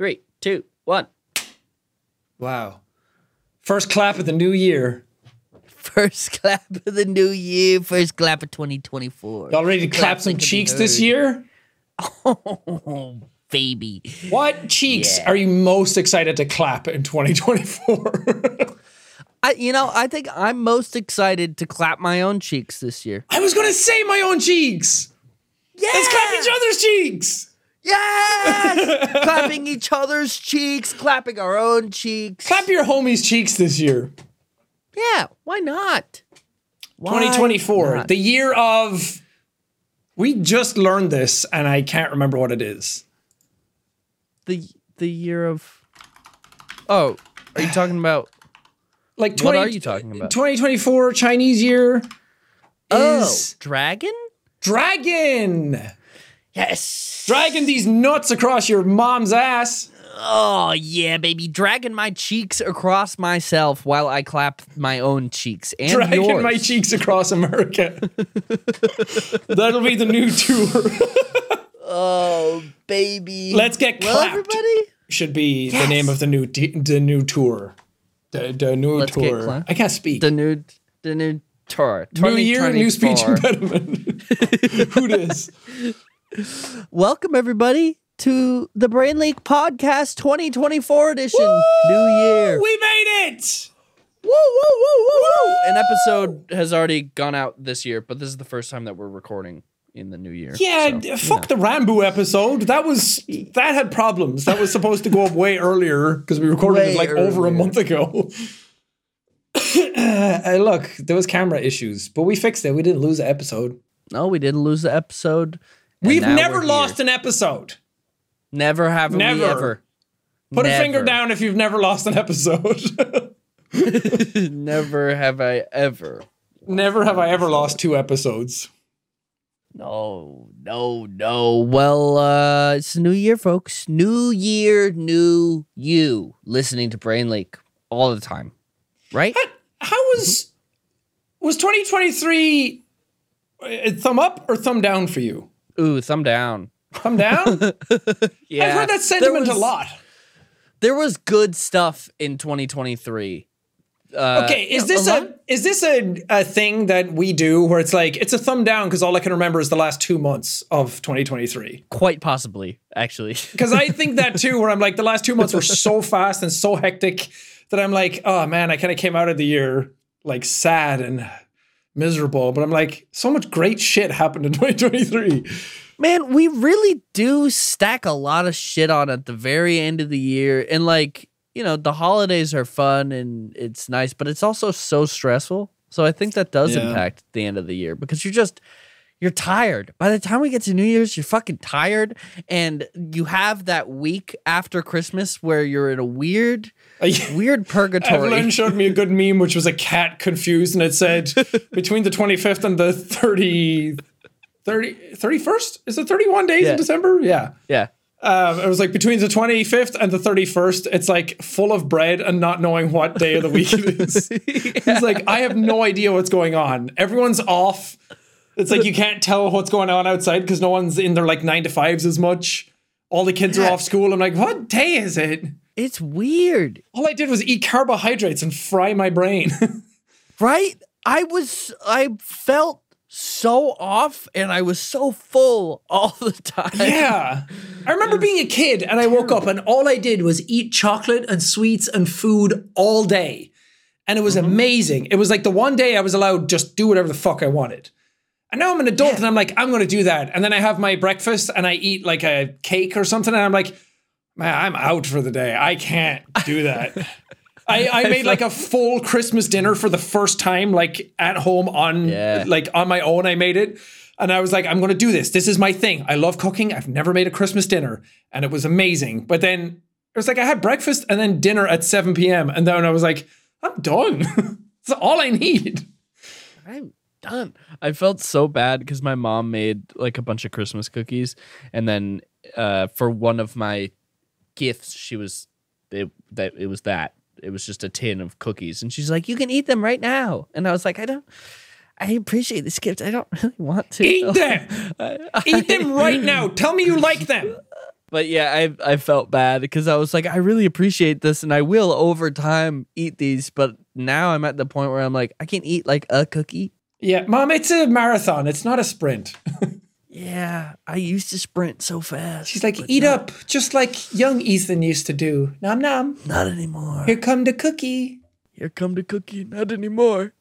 Three, two, one. Wow. First clap of the new year. First clap of the new year. First clap of 2024. Y'all ready to clap Claps some that can be cheeks this year? Oh, baby. What cheeks Yeah. are you most excited to clap in 2024? I, you know, I think I'm most excited to clap my own cheeks this year. I was gonna say my own cheeks. Yeah. Let's clap each other's cheeks. Yes! clapping each other's cheeks, clapping our own cheeks. Clap your homies' cheeks this year. Yeah, why not? Why 2024, not? the year of. We just learned this, and I can't remember what it is. the the year of Oh, are you talking about Like 20, What are you talking about? 2024 Chinese year Oh, is dragon? dragon. Yes. Dragging these nuts across your mom's ass. Oh, yeah, baby. Dragging my cheeks across myself while I clap my own cheeks and Dragging yours. my cheeks across America. That'll be the new tour. Oh, baby. Let's get well, clapped. everybody. Should be the name of the new t- the new tour. The, the new Let's tour. I can't speak. The new the new tour. new year, new speech 2024. impediment. Who dis? Welcome everybody to the Brain Leak Podcast 2024 edition. New year. We made it. Woo, woo, woo, woo, woo. An episode has already gone out this year, but this is the first time that we're recording in the new year. Yeah, so, d- you fuck know. the Rambo episode. That was that had problems. That was supposed to go up way earlier because we recorded Way it like over a month ago. uh, look, there was camera issues, but we fixed it. We didn't lose the episode. No, we didn't lose the episode. We've never lost an episode. Never have we ever. Put a finger down if you've never lost an episode. never have I ever. never have I ever lost two episodes. No, no, no. Well, uh, it's a new year, folks. New year, new you. Listening to Brain Leak all the time, right? How was was 2023 thumb up or thumb down for you? Ooh, thumb down. Thumb down? Yeah, I've heard that sentiment was, a lot. There was good stuff in 2023. Uh, Okay, is this a is this a, a thing that we do where it's like it's a thumb down because all I can remember is the last two months of 2023? quite possibly actually? Because I think that too, where I'm like the last two months were so fast and so hectic that I'm like, oh man, I kind of came out of the year like sad and miserable. But I'm like, so much great shit happened in 2023. Man, we really do stack a lot of shit on at the very end of the year. And like, you know, the holidays are fun and it's nice, but it's also so stressful. So I think that does Yeah. impact the end of the year because you're just you're tired. By the time we get to New Year's, you're fucking tired and you have that week after Christmas where you're in a weird weird purgatory. Evelyn showed me a good meme, which was a cat confused, and it said between the 25th and the 30, 30 31st? Is it 31 days Yeah. in December? Yeah. yeah. Um, it was like between the 25th and the 31st, it's like full of bread and not knowing what day of the week it is. It's like, I have no idea what's going on. Everyone's off. It's like you can't tell what's going on outside because no one's in their like nine to fives as much. All the kids are off school. I'm like, what day is it? It's weird. All I did was eat carbohydrates and fry my brain. right? I was I felt so off and I was so full all the time. Yeah. I remember being a kid and I woke up and all I did was eat chocolate and sweets and food all day. And it was mm-hmm. amazing. It was like the one day I was allowed just do whatever the fuck I wanted. And now I'm an adult and I'm like, I'm going to do that. And then I have my breakfast and I eat like a cake or something. And I'm like, man, I'm out for the day. I can't do that. I, I made like a full Christmas dinner for the first time, like at home on Yeah. like on my own. I made it. And I was like, I'm gonna do this. This is my thing. I love cooking. I've never made a Christmas dinner. And it was amazing. But then it was like I had breakfast and then dinner at 7 p.m. And then I was like, I'm done. That's all I need. I'm done. I felt so bad because my mom made like a bunch of Christmas cookies and then uh for one of my gifts she was it that it was that. It was just a tin of cookies and she's like, You can eat them right now. And I was like, I don't I appreciate this gift. I don't really want to. Eat them. I- Eat them right now. Tell me you like them. but yeah, I I felt bad because I was like, I really appreciate this, and I will over time eat these. But now I'm at the point where I'm like, I can eat like a cookie. Yeah, mom, it's a marathon. It's not a sprint. Yeah, I used to sprint so fast. She's like, eat not- up, just like young Ethan used to do. Nom nom. Not anymore. Here come the cookie. Here come the cookie. Not anymore.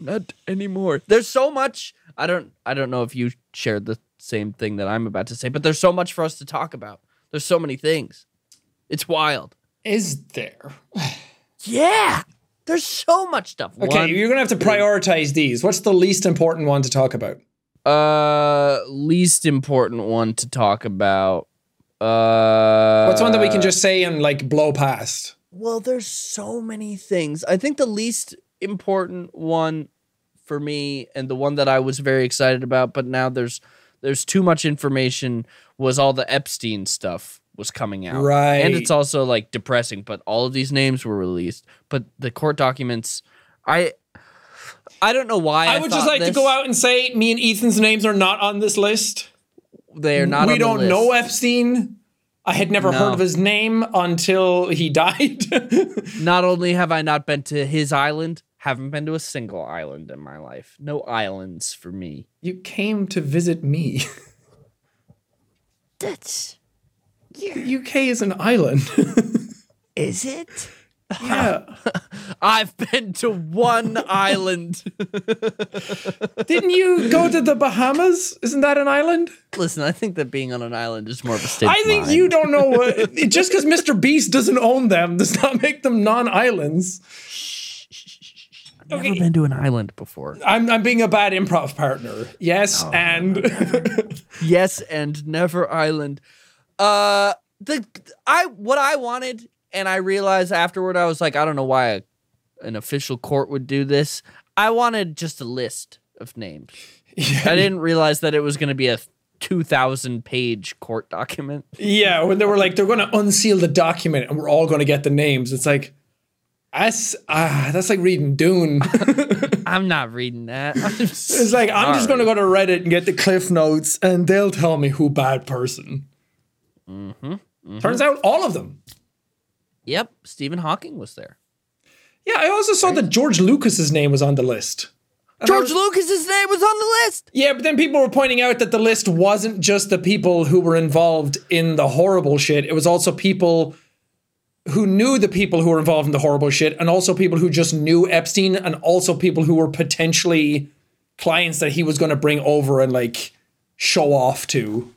Not anymore. There's so much. I don't. I don't know if you shared the same thing that I'm about to say, but there's so much for us to talk about. There's so many things. It's wild. Is there? Yeah. There's so much stuff. Okay, One- you're gonna have to prioritize these. What's the least important one to talk about? Uh, least important one to talk about. Uh, What's one that we can just say and like blow past? Well, there's so many things. I think the least important one for me, and the one that I was very excited about, but now there's there's too much information. Was all the Epstein stuff was coming out, Right. And it's also like depressing. But all of these names were released, but the court documents, I. I don't know why. I, I would just thought like to go out and say me and Ethan's names are not on this list. They are not. we on the don't know Epstein. I had never No. heard of his name until he died. Not only have I not been to his island, haven't been to a single island in my life. No islands for me. you came to visit me. That's Yeah. UK is an island. is it? Yeah. I've been to one island. Didn't you go to the Bahamas? Isn't that an island? Listen, I think that being on an island is more of a state. I of think mind. you don't know what. Just because Mr. Beast doesn't own them does not make them non-islands. I've never been to an island before. I'm I'm being a bad improv partner. Yes, Oh, and Yes, and never island. Uh, the I what I wanted, and I realized afterward, I was like, I don't know why a, an official court would do this. I wanted just a list of names. I didn't realize that it was going to be a two thousand page court document. yeah, when they were like they're going to unseal the document and we're all going to get the names. It's like, that's ah, that's like reading Dune. I'm not reading that. it's like I'm just going to go to Reddit and get the cliff notes, and they'll tell me who bad person. Mm-hmm. Turns out all of them. Yep, Stephen Hawking was there. Yeah, I also saw that George Lucas's name was on the list. And George was- Lucas's name was on the list. Yeah, but then people were pointing out that the list wasn't just the people who were involved in the horrible shit. It was also people who knew the people who were involved in the horrible shit, and also people who just knew Epstein, and also people who were potentially clients that he was going to bring over and like show off to.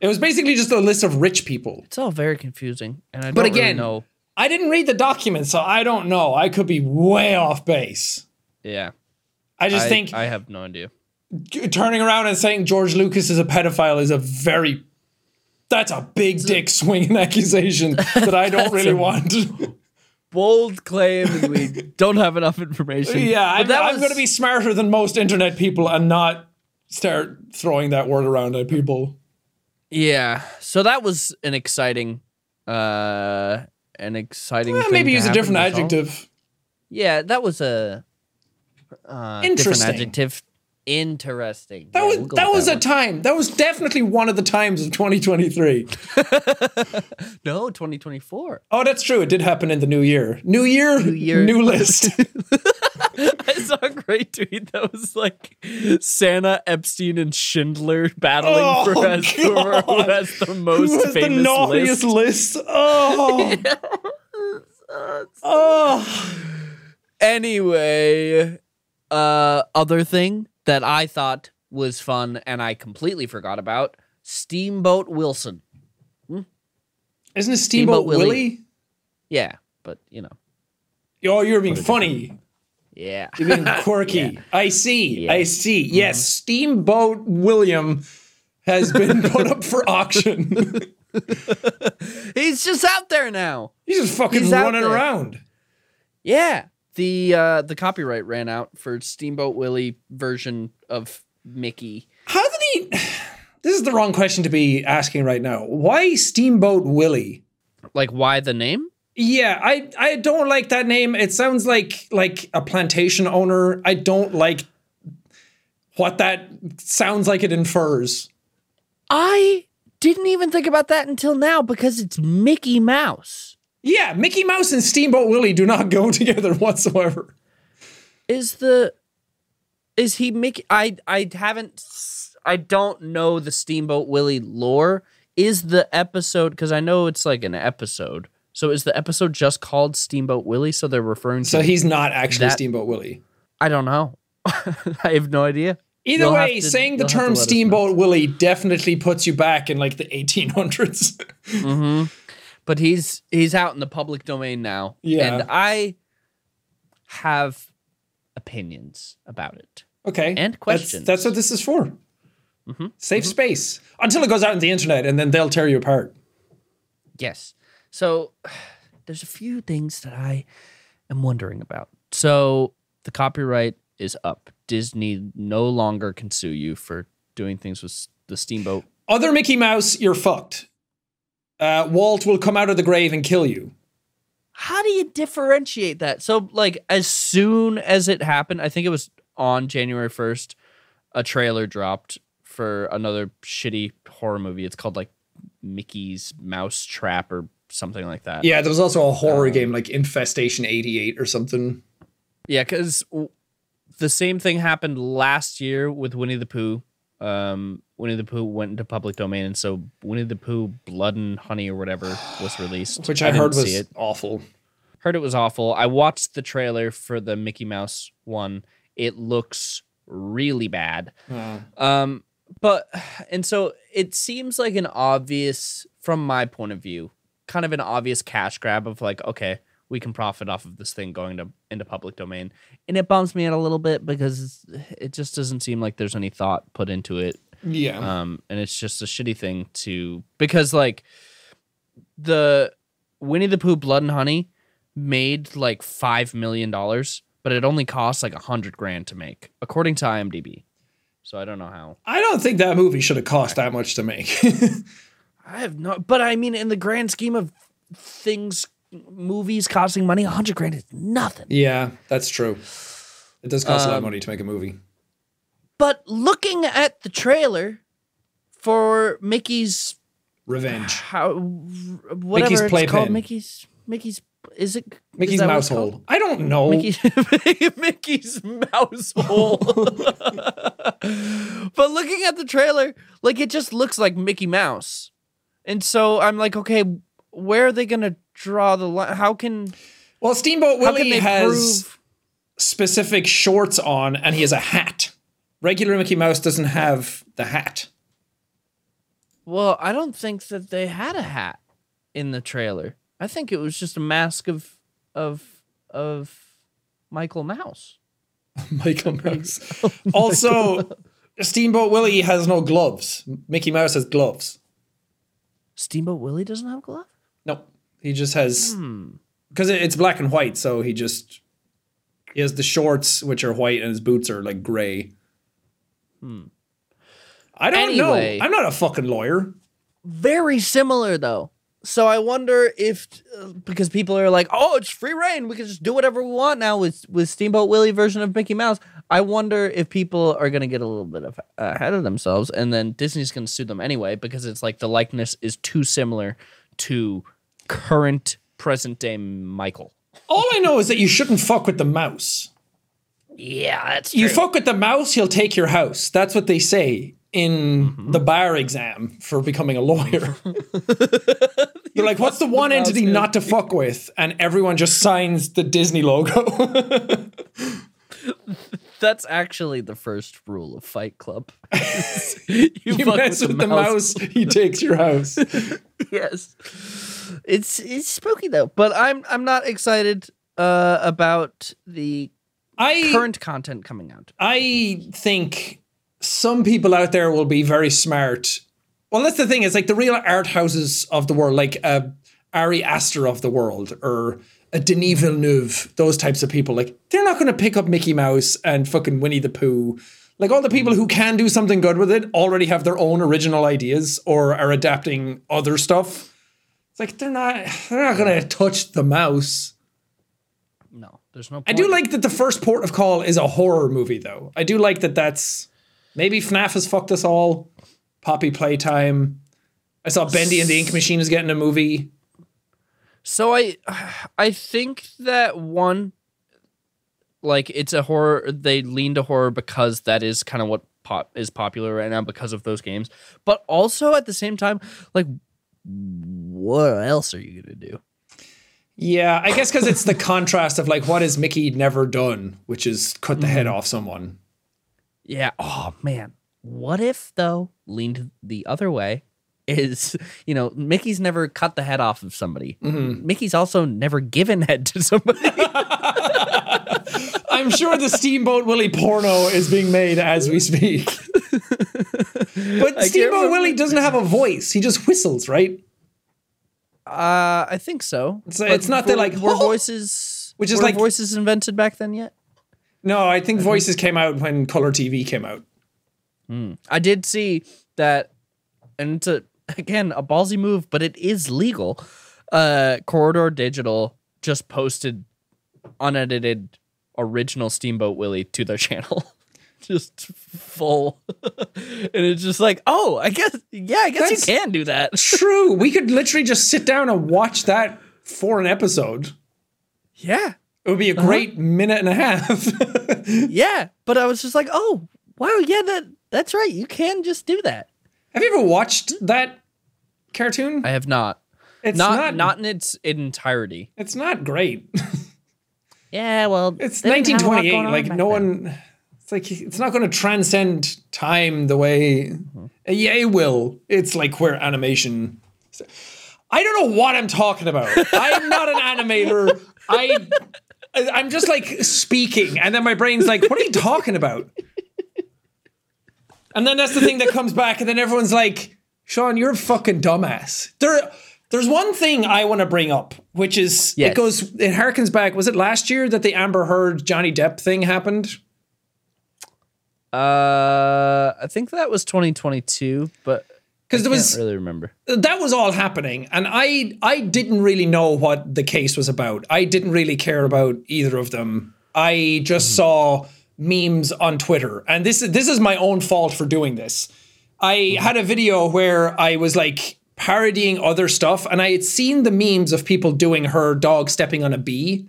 It was basically just a list of rich people. It's all very confusing, and I But don't really again, know. I didn't read the document, so I don't know. I could be way off base. Yeah, I just I, think I have no idea. turning around and saying George Lucas is a pedophile is a very that's a big dick swinging accusation that I don't really want. Bold claim, and we don't have enough information. yeah, that I'm going to be smarter than most internet people and not start throwing that word around at people. Yeah, so that was an exciting, uh, an exciting. Thing maybe to use a different adjective. Yeah, that was a uh, Interesting. different adjective. Interesting. That Yeah, was we'll that with was a time. That was definitely one of the times of 2023. no 2024. Oh, that's true. It did happen in the new year. New year, new, year. list. I saw a great tweet that was like Santa, Epstein, and Schindler battling Oh, for who has the most Who has the famous naughtiest list. list? Oh, oh. Anyway, uh, other thing that I thought was fun and I completely forgot about Steamboat Wilson. Hmm? Isn't it Steamboat, Steamboat Willie. Willie? Yeah, but you know, Oh, you're being funny. yeah. You're being quirky. Yeah. I see. Yeah. I see. Mm-hmm. Yes, Steamboat William has been put up for auction. He's just out there now. He's just fucking He's running around. Yeah. The uh the copyright ran out for Steamboat Willie version of Mickey. How did he? This is the wrong question to be asking right now. Why Steamboat Willie? Like why the name? Yeah, I I don't like that name. It sounds like like a plantation owner. I don't like what that sounds like it infers. I didn't even think about that until now because it's Mickey Mouse. Yeah, Mickey Mouse and Steamboat Willie do not go together whatsoever. Is the is he Mickey? I I haven't. I don't know the Steamboat Willie lore. Is the episode because I know it's like an episode. So is the episode just called Steamboat Willie? So they're referring to. So he's not actually That- Steamboat Willie. I don't know. I have no idea. Either You'll way, to- saying the you'll have to term let us know. Steamboat Willie definitely puts you back in like the 1800s. hmm But he's he's out in the public domain now. Yeah. And I have opinions about it. okay. And questions. That's, what this is for. Mhm. Safe space. Until it goes out on the internet and then they'll tear you apart. Yes. So there's a few things that I am wondering about. So the copyright is up. Disney no longer can sue you for doing things with the steamboat. Other Mickey Mouse, you're fucked. Uh, Walt will come out of the grave and kill you. How do you differentiate that? So like as soon as it happened, I think it was on January 1st, a trailer dropped for another shitty horror movie. It's called like Mickey's Mouse Trap or something like that. Yeah, there was also a horror Um, game like Infestation 88 or something. Yeah, because the same thing happened last year with Winnie the Pooh. Um, Winnie the Pooh went into public domain, and so Winnie the Pooh Blood and Honey or whatever was released. Which I, didn't heard was it. awful. Heard it was awful. I watched the trailer for the Mickey Mouse one. It looks really bad. Um, but and so it seems like an obvious, from my point of view, kind of an obvious cash grab of like, okay, we can profit off of this thing going to into public domain, and it bums me out a little bit because it just doesn't seem like there's any thought put into it. Yeah. Um, and it's just a shitty thing to because like the Winnie the Pooh Blood and Honey made like five million dollars, but it only cost like a hundred grand to make, according to IMDb. So I don't know how. I don't think that movie should have cost that much to make. I have not, but I mean, in the grand scheme of things, movies costing money, a hundred grand is nothing. yeah, that's true. It does cost a lot of Um, money to make a movie. But looking at the trailer for Mickey's Revenge. how whatever Mickey's it's called, Mickey's Mickey's is it is Mickey's what mouse hole. I don't know. Mickey, Mickey's mouse hole. but looking at the trailer, like it just looks like Mickey Mouse, and so I'm like, okay, where are they gonna draw the line? How can Well, Steamboat Willie has prove? specific shorts on and he has a hat. Regular Mickey Mouse doesn't have the hat. Well, I don't think that they had a hat in the trailer. I think it was just a mask of of of Michael Mouse. Michael Mouse. Oh also, Steamboat Willie has no gloves. Mickey Mouse has gloves. Steamboat Willie doesn't have gloves. Nope. He just has Hmm. because it's black and white, so he just he has the shorts which are white and his boots are like gray. I don't Anyway. know. I'm not a fucking lawyer. very similar though. So I wonder if uh, because people are like, "Oh, it's free reign. We can just do whatever we want now with with Steamboat Willie version of Mickey Mouse." I wonder if people are going to get a little bit of ahead of themselves and then Disney's going to sue them anyway because it's like the likeness is too similar to current present day Michael. All I know is that you shouldn't fuck with the mouse. Yeah, that's You fuck with the mouse, he'll take your house. That's what they say in Mm-hmm. the bar exam for becoming a lawyer. They're like, what's the one mouse, entity not to fuck with? And everyone just signs the Disney logo. That's actually the first rule of Fight Club. you you fuck mess with the mouse, he takes your house. yes. It's it's spooky though, but I'm I'm not excited uh, about the I current content coming out. I think some people out there will be very smart. Well, that's the thing. It's like the real art houses of the world, like a Ari Aster of the world or a Denis Villeneuve, those types of people. Like they're not going to pick up Mickey Mouse and fucking Winnie the Pooh. Like all the people who can do something good with it already have their own original ideas or are adapting other stuff. It's like they're not they're not going to touch the mouse. No, there's no. Point. I do like that the first port of call is a horror movie, though. I do like that that's maybe FNAF has fucked us all. Poppy Playtime. I saw Bendy and the Ink Machine is getting a movie. So I I think that one like it's a horror they lean to horror because that is kind of what pop is popular right now because of those games. But also at the same time, like what else are you gonna do? Yeah, I guess because it's the contrast of like what has Mickey never done, which is cut the head mm-hmm. off someone. Yeah. Oh man. What if though leaned the other way is you know Mickey's never cut the head off of somebody. Mm-hmm. Mickey's also never given head to somebody. I'm sure the Steamboat Willie porno is being made as we speak. But Steamboat Willie doesn't have a voice; he just whistles, right? uh, I think so. So it's uh, not that, like, were voices, Which is were like- voices invented back then yet. No, I think uh-huh. voices came out when color TV came out. Hmm. I did see that, and it's a again a ballsy move, but it is legal. Uh, Corridor Digital just posted unedited original Steamboat Willie to their channel, just full, and it's just like, oh, I guess, yeah, I guess That's- you can do that. True, we could literally just sit down and watch that for an episode. Yeah, It would be a great minute and a half. yeah, but I was just like, oh, wow, yeah, that that's right, you can just do that. Have you ever watched that cartoon? I have not, It's not, not, not in its entirety. It's not great. Yeah, well, It's they didn't have a lot 1928. on Like no then. one. It's like it's not going to transcend time the way. Mm-hmm. Yeah, it will. It's like where animation. I don't know what I'm talking about. I'm not an animator. I. I'm just like speaking, and then my brain's like, "What are you talking about?" And then that's the thing that comes back, and then everyone's like, "Sean, you're a fucking dumbass." There, there's one thing I want to bring up, which is Yes. it goes, it harkens back. Was it last year that the Amber Heard Johnny Depp thing happened? Uh, I think that was 2022, but Because I there was really remember. that was all happening, and I I didn't really know what the case was about. I didn't really care about either of them. I just saw memes on Twitter, and this is this is my own fault for doing this. I mm-hmm. had a video where I was like parodying other stuff, and I had seen the memes of people doing her dog stepping on a bee,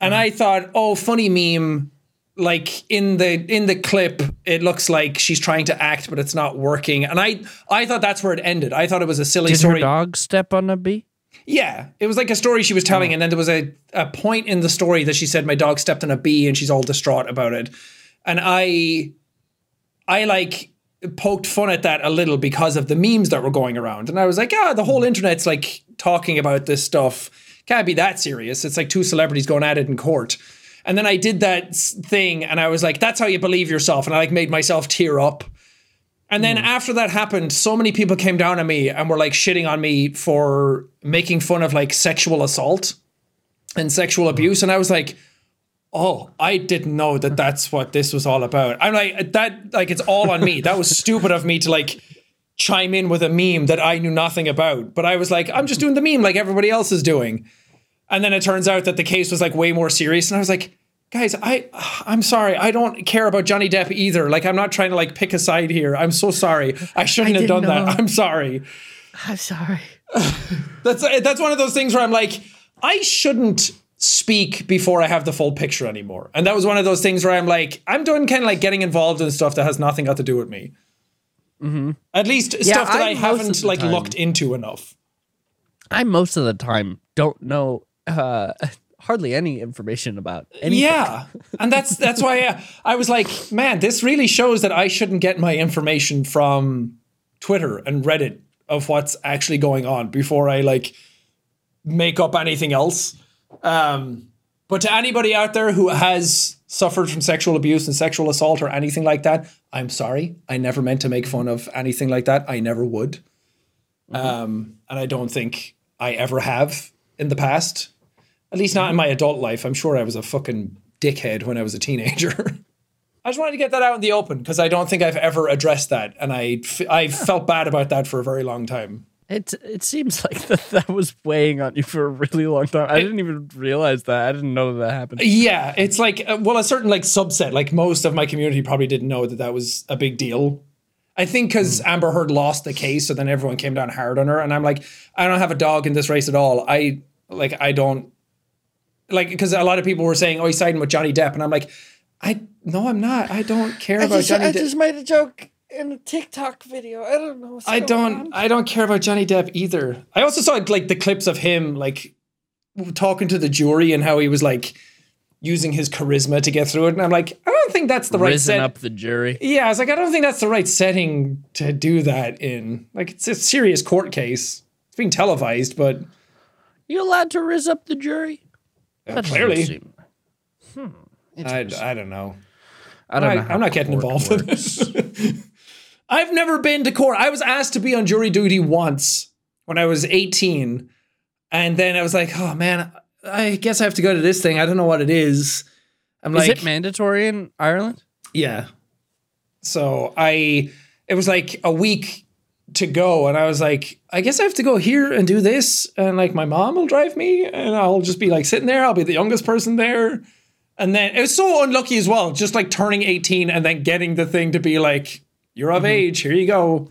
and mm-hmm. I thought, oh, funny meme. Like in the in the clip, it looks like she's trying to act, but it's not working. And I I thought that's where it ended. I thought it was a silly Did story. her dog step on a bee? Yeah, it was like a story she was telling, Oh. and then there was a, a point in the story that she said my dog stepped on a bee, and she's all distraught about it. And I, I like poked fun at that a little because of the memes that were going around, and I was like, ah, the whole internet's like talking about this stuff. Can't be that serious. It's like two celebrities going at it in court. And then I did that thing, and I was like, that's how you believe yourself, and I like made myself tear up. And then mm-hmm. after that happened, so many people came down on me and were like shitting on me for making fun of like sexual assault and sexual mm-hmm. abuse. And I was like, oh, I didn't know that that's what this was all about. I'm like, that, like, it's all on me. That was stupid of me to like chime in with a meme that I knew nothing about. But I was like, I'm just mm-hmm. doing the meme like everybody else is doing. And then it turns out that the case was like way more serious. And I was like, guys, I I'm sorry. I don't care about Johnny Depp either. Like I'm not trying to like pick a side here. I'm so sorry. I shouldn't have done didn't that. I'm sorry. I'm sorry. That's that's one of those things where I'm like, I shouldn't speak before I have the full picture anymore. And that was one of those things where I'm like, I'm doing kind of like getting involved in stuff that has nothing got to do with me. At least stuff that I I, haven't like time- looked into enough. I most of the time don't know uh, hardly any information about anything. Yeah, and that's that's why I, I was like, man, this really shows that I shouldn't get my information from Twitter and Reddit of what's actually going on before I like make up anything else. Um, but to anybody out there who has suffered from sexual abuse and sexual assault or anything like that, I'm sorry. I never meant to make fun of anything like that. I never would. Um, and I don't think I ever have in the past. At least not in my adult life. I'm sure I was a fucking dickhead when I was a teenager. I just wanted to get that out in the open because I don't think I've ever addressed that, and I f- I felt bad about that for a very long time. It it seems like that, that was weighing on you for a really long time. I didn't even realize that. I didn't know that that happened. Yeah, it's like uh, well, a certain like subset, like most of my community probably didn't know that that was a big deal, I think because Amber Heard lost the case, so then everyone came down hard on her, and I'm like, I don't have a dog in this race at all. I like, I don't like because a lot of people were saying, oh, he's siding with Johnny Depp, and I'm like, I no, I'm not. I don't care I about just, Johnny I Depp. just made a joke in a TikTok video. I don't know. What's I going don't. on. I don't care about Johnny Depp either. I also saw like the clips of him like talking to the jury and how he was like using his charisma to get through it, and I'm like, I don't think that's the right setting. up the jury. Yeah, I was like, I don't think that's the right setting to do that in. Like, it's a serious court case. It's being televised, but You allowed to riz up the jury? That doesn't clearly. seem- Hmm. I. I don't know. I don't I, know. I'm not getting involved in this. I've never been to court. I was asked to be on jury duty once when I was 18. And then I was like, oh man, I guess I have to go to this thing. I don't know what it is. I'm Is like, it mandatory in Ireland? yeah. So I, it was like a week to go. And I was like, I guess I have to go here and do this. And like my mom will drive me and I'll just be like sitting there. I'll be the youngest person there. And then it was so unlucky as well, just like turning 18 and then getting the thing to be like, you're of age, here you go.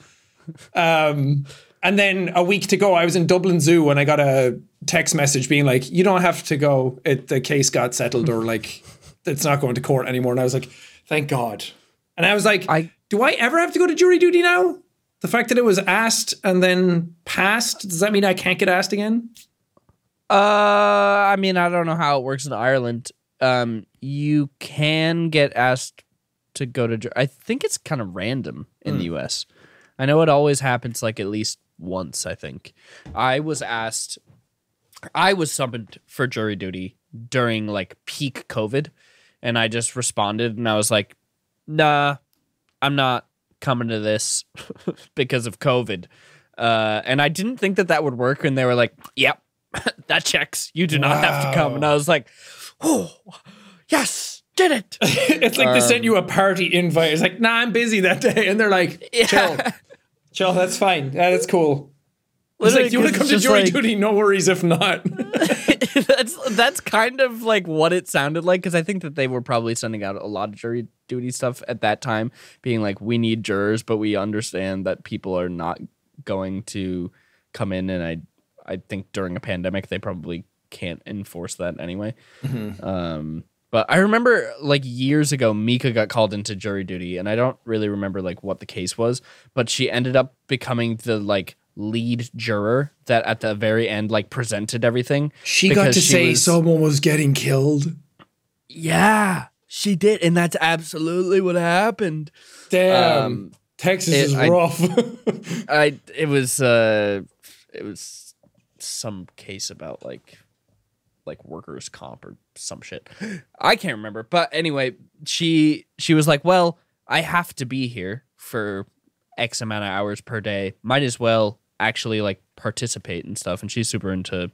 Um, and then a week to go, I was in Dublin Zoo and I got a text message being like, you don't have to go. It, the case got settled or like, it's not going to court anymore. And I was like, thank God. And I was like, I- do I ever have to go to jury duty now? The fact that it was asked and then passed, does that mean I can't get asked again? Uh, I mean, I don't know how it works in Ireland. Um, you can get asked to go to. I think it's kind of random in the U.S. I know it always happens like at least once. I think I was asked. I was summoned for jury duty during like peak COVID, and I just responded, and I was like, "Nah, I'm not coming to this because of COVID." Uh, and I didn't think that that would work, and they were like, "Yep." that checks. You do not have to come. And I was like, oh, yes, did it. it's like they sent you a party invite. It's like, nah, I'm busy that day. And they're like, chill. Chill, that's fine. Yeah, that's cool. It's like, you want to come to jury duty? No worries if not. that's that's kind of like what it sounded like because I think that they were probably sending out a lot of jury duty stuff at that time, being like, we need jurors, but we understand that people are not going to come in, and I I think during a pandemic they probably can't enforce that anyway. Um, but I remember like years ago, Mika got called into jury duty, and I don't really remember like what the case was, but she ended up becoming the like lead juror that at the very end like presented everything. She got to she say was- someone was getting killed. Yeah, she did, and that's absolutely what happened. Damn. Um, Texas it- is I- rough. I it was uh it was some case about like like workers comp or some shit. I can't remember. But anyway, she she was like, "Well, I have to be here for X amount of hours per day. Might as well actually like participate and stuff." And she's super into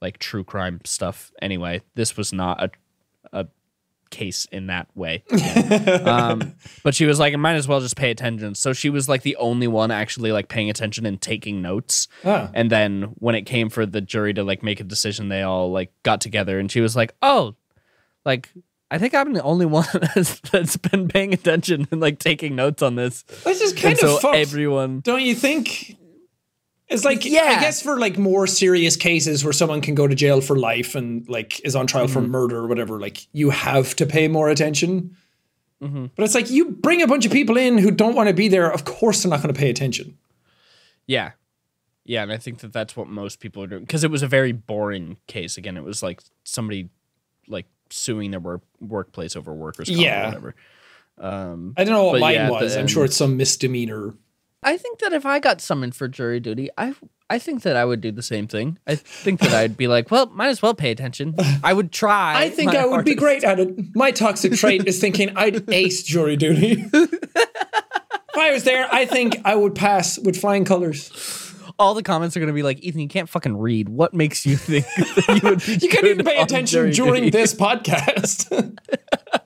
like true crime stuff. Anyway, this was not a a case in that way. um, but she was like, I might as well just pay attention. So she was like the only one actually like paying attention and taking notes. Ah. And then when it came for the jury to like make a decision, they all like got together and she was like, Oh, like I think I'm the only one that's, that's been paying attention and like taking notes on this. Just And kind so of fucked. everyone don't you think? It's like yeah. I guess for like more serious cases where someone can go to jail for life and like is on trial for Mm-hmm. murder or whatever, like you have to pay more attention. Mm-hmm. But it's like you bring a bunch of people in who don't want to be there. Of course, they're not going to pay attention. Yeah. Yeah, and I think that that's what most people are doing because it was a very boring case. Again, it was like somebody like suing their work workplace over workers' comp Yeah. or whatever. Um, I don't know what mine yeah, was. I'm sure it's some misdemeanor. I think that if I got summoned for jury duty, I I think that I would do the same thing. I think that I'd be like, well, might as well pay attention. I would try. I think I would be great at it. My toxic trait is thinking I'd ace jury duty. if I was there, I think I would pass with flying colors. All the comments are going to be like, Ethan, you can't fucking read. What makes you think that you would be You can't even pay attention during duty? this podcast.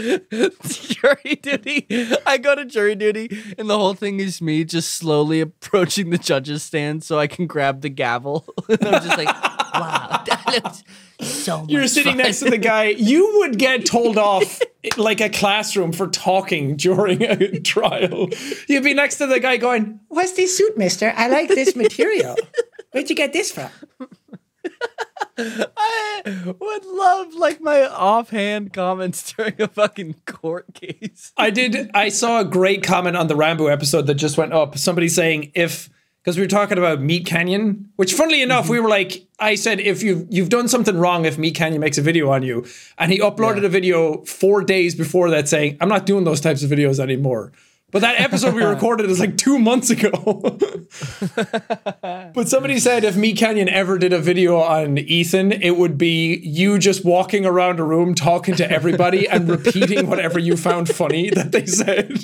jury duty. I go to jury duty, and the whole thing is me just slowly approaching the judge's stand so I can grab the gavel. and I'm just like, wow, that looks so much You're sitting fun." next to the guy. You would get told off like a classroom for talking during a trial. You'd be next to the guy going, What's this suit, mister? I like this material. Where'd you get this from? I would love like my offhand comments during a fucking court case. I did. I saw a great comment on the Rambo episode that just went up. Somebody saying if because we were talking about Meat Canyon, which funnily enough, mm-hmm. we were like, I said if you you've done something wrong if Meat Canyon makes a video on you, and he uploaded a video four days before that saying I'm not doing those types of videos anymore. But that episode we recorded is like two months ago. but somebody said if Meat Canyon ever did a video on Ethan, it would be you just walking around a room talking to everybody and repeating whatever you found funny that they said.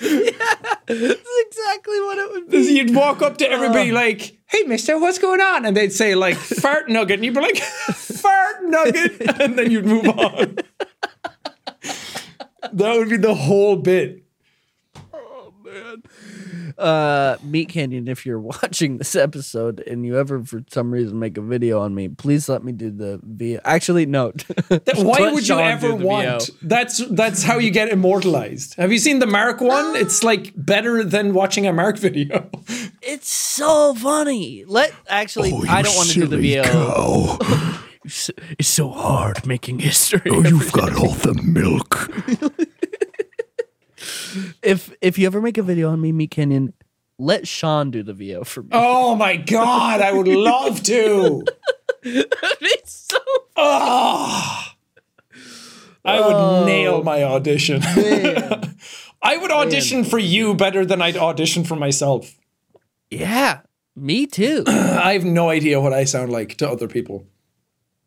yeah, That's exactly what it would be. You'd walk up to everybody uh. like, "Hey, Mister, what's going on?" And they'd say like, "Fart nugget," and you'd be like, "Fart nugget," and then you'd move on. That would be the whole bit. Oh man. Uh, Meat Canyon, if you're watching this episode and you ever for some reason make a video on me, please let me do the video. Actually, no. Why would Sean you ever want? VO. That's that's how you get immortalized. Have you seen the Mark one? It's like better than watching a Mark video. It's so funny. Let actually, Oh, I don't want to do the VO. Cow. It's, it's so hard making history. Oh, you've got all the milk. if if you ever make a video on me, Meat Canyon, let Sean do the VO for me. Oh my god, I would love to. it's so Oh, I would oh. nail my audition. I would audition for you better than I'd audition for myself. yeah. Me too. I have no idea what I sound like to other people.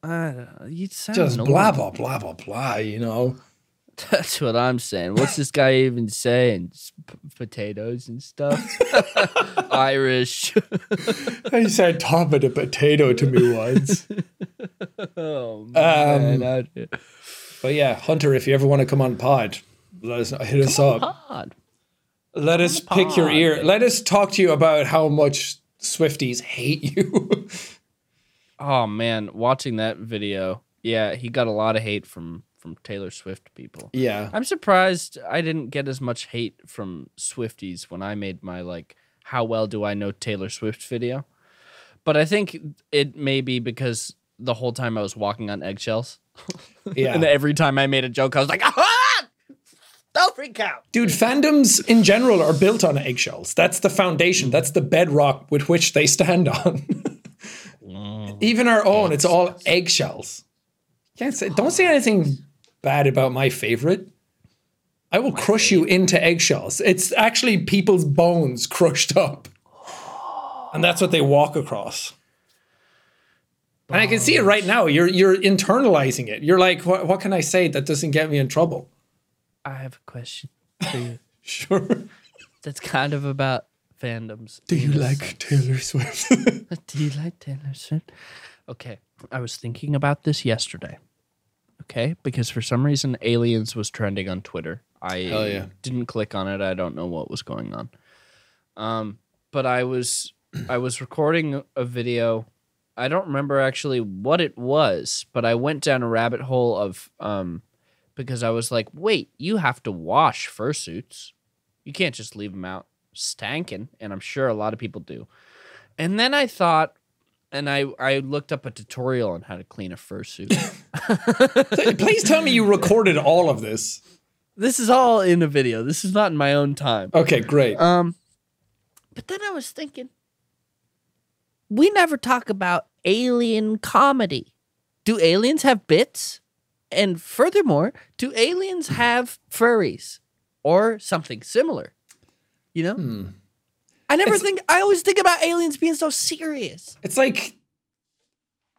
I don't know. You sound Just blah blah blah blah blah. You know. That's what I'm saying. What's this guy even saying? P- potatoes and stuff. Irish. He said tomato potato to me once. oh Um, man. I- But yeah, Hunter, if you ever want to come on pod, let us hit us up. Pod. Let us pick your ear. Let us talk to you about how much Swifties hate you. Oh man, watching that video. Yeah, he got a lot of hate from from Taylor Swift people. yeah. I'm surprised I didn't get as much hate from Swifties when I made my like how well do I know Taylor Swift video. But I think it may be because the whole time I was walking on eggshells. Yeah. And every time I made a joke, I was like, ah! Don't freak out. Dude, fandoms in general are built on eggshells. That's the foundation. That's the bedrock with which they stand on. Even our own, it's all eggshells. Can't say, don't say anything bad about my favorite. I will crush you into eggshells. It's actually people's bones crushed up. And that's what they walk across. And I can see it right now. You're you're internalizing it. You're like, what, what can I say that doesn't get me in trouble? I have a question for you. Sure. That's kind of about fandoms. Do you in a like Taylor Swift? Do you like Taylor Swift? Okay, I was thinking about this yesterday. Okay, because for some reason Aliens was trending on Twitter. I Hell yeah. didn't click on it. I don't know what was going on. Um, but I was I was recording a video. I don't remember actually what it was, but I went down a rabbit hole of um because I was like, wait, you have to wash fursuits. You can't just leave them out stankin', and I'm sure a lot of people do. And then I thought, and I I looked up a tutorial on how to clean a fursuit. Please tell me you recorded all of this. this is all in a video. This is not in my own time. Okay, great. Um, but then I was thinking, we never talk about alien comedy. Do aliens have bits? And furthermore, do aliens have furries or something similar? You know, hmm. I never It's- think. I always think about aliens being so serious. It's like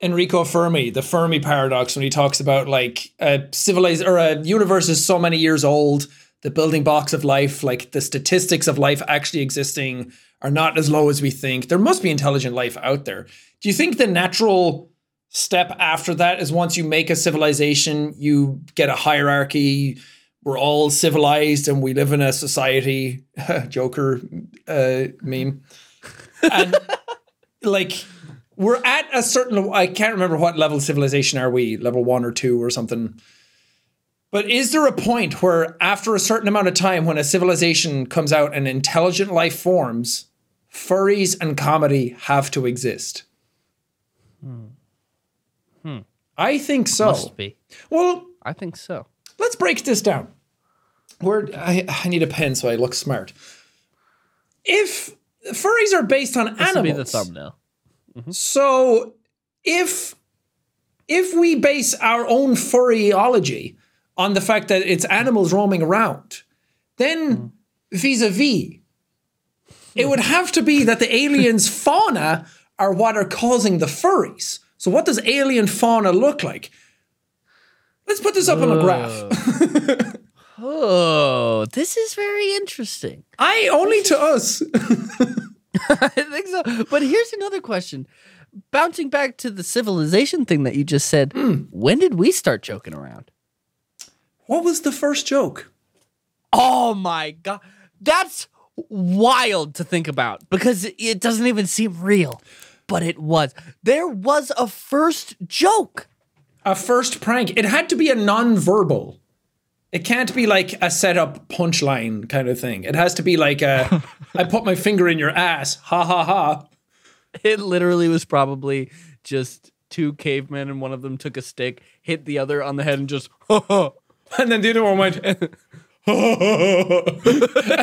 Enrico Fermi, the Fermi paradox, when he talks about like a civilized or a universe is so many years old, the building blocks of life, like the statistics of life actually existing, are not as low as we think. There must be intelligent life out there. Do you think the natural step after that is once you make a civilization, you get a hierarchy? We're all civilized and we live in a society. Joker uh, meme. And like we're at a certain i can't remember what level of civilization are we level one or two or something But is there a point where, after a certain amount of time, when a civilization comes out and intelligent life forms, furries and comedy have to exist? Hmm. I think so. Must be. Well, I think so. Let's break this down. Where I, I need a pen so I look smart. If furries are based on This will be the animals, thumbnail. Mm-hmm. so if if we base our own furryology on the fact that it's animals roaming around, then mm-hmm. vis-a-vis, it would have to be that the aliens' fauna are what are causing the furries. So what does alien fauna look like? Let's put this up on a graph. Oh, this is very interesting. I only to us. I think so. But here's another question. Bouncing back to the civilization thing that you just said, hmm. when did we start joking around? What was the first joke? Oh my god. That's wild to think about because it doesn't even seem real. But it was. There was a first joke. A first prank. It had to be a non-verbal. It can't be like a setup punchline kind of thing. It has to be like a I put my finger in your ass. Ha ha ha. It literally was probably just two cavemen and one of them took a stick, hit the other on the head and just And then the other one went and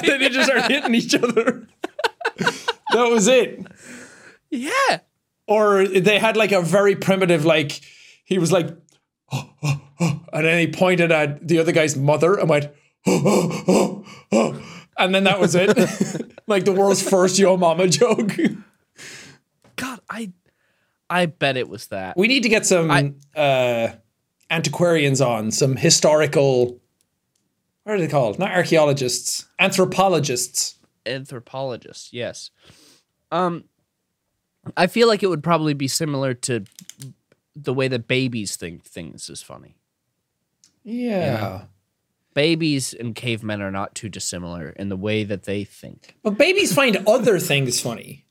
then they just started hitting each other. that was it. Yeah. Or they had like a very primitive, like he was like, and then he pointed at the other guy's mother and went, and then that was it. like the world's first yo mama joke. God, I I bet it was that. We need to get some I- uh, antiquarians on, some historical. What are they called? Not archaeologists, anthropologists. Anthropologists, yes um i feel like it would probably be similar to the way that babies think things is funny Yeah. babies and cavemen are not too dissimilar in the way that they think But babies find other things funny.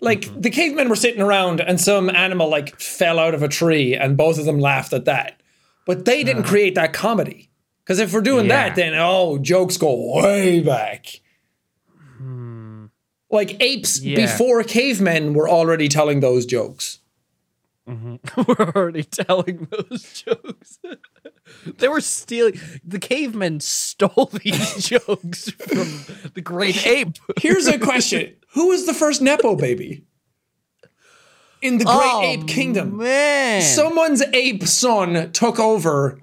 Like mm-hmm. the cavemen were sitting around and some animal like fell out of a tree and both of them laughed at that. But they didn't mm. create that comedy. Because if we're doing Yeah. that, then oh, jokes go way back. Hmm. Like apes Yeah. before cavemen were already telling those jokes. Mm-hmm. we're already telling those jokes. They were stealing the cavemen stole these jokes from the great ape. Here's a question. Who was the first Nepo baby? In the Great Oh, Ape Kingdom. man. Someone's ape son took over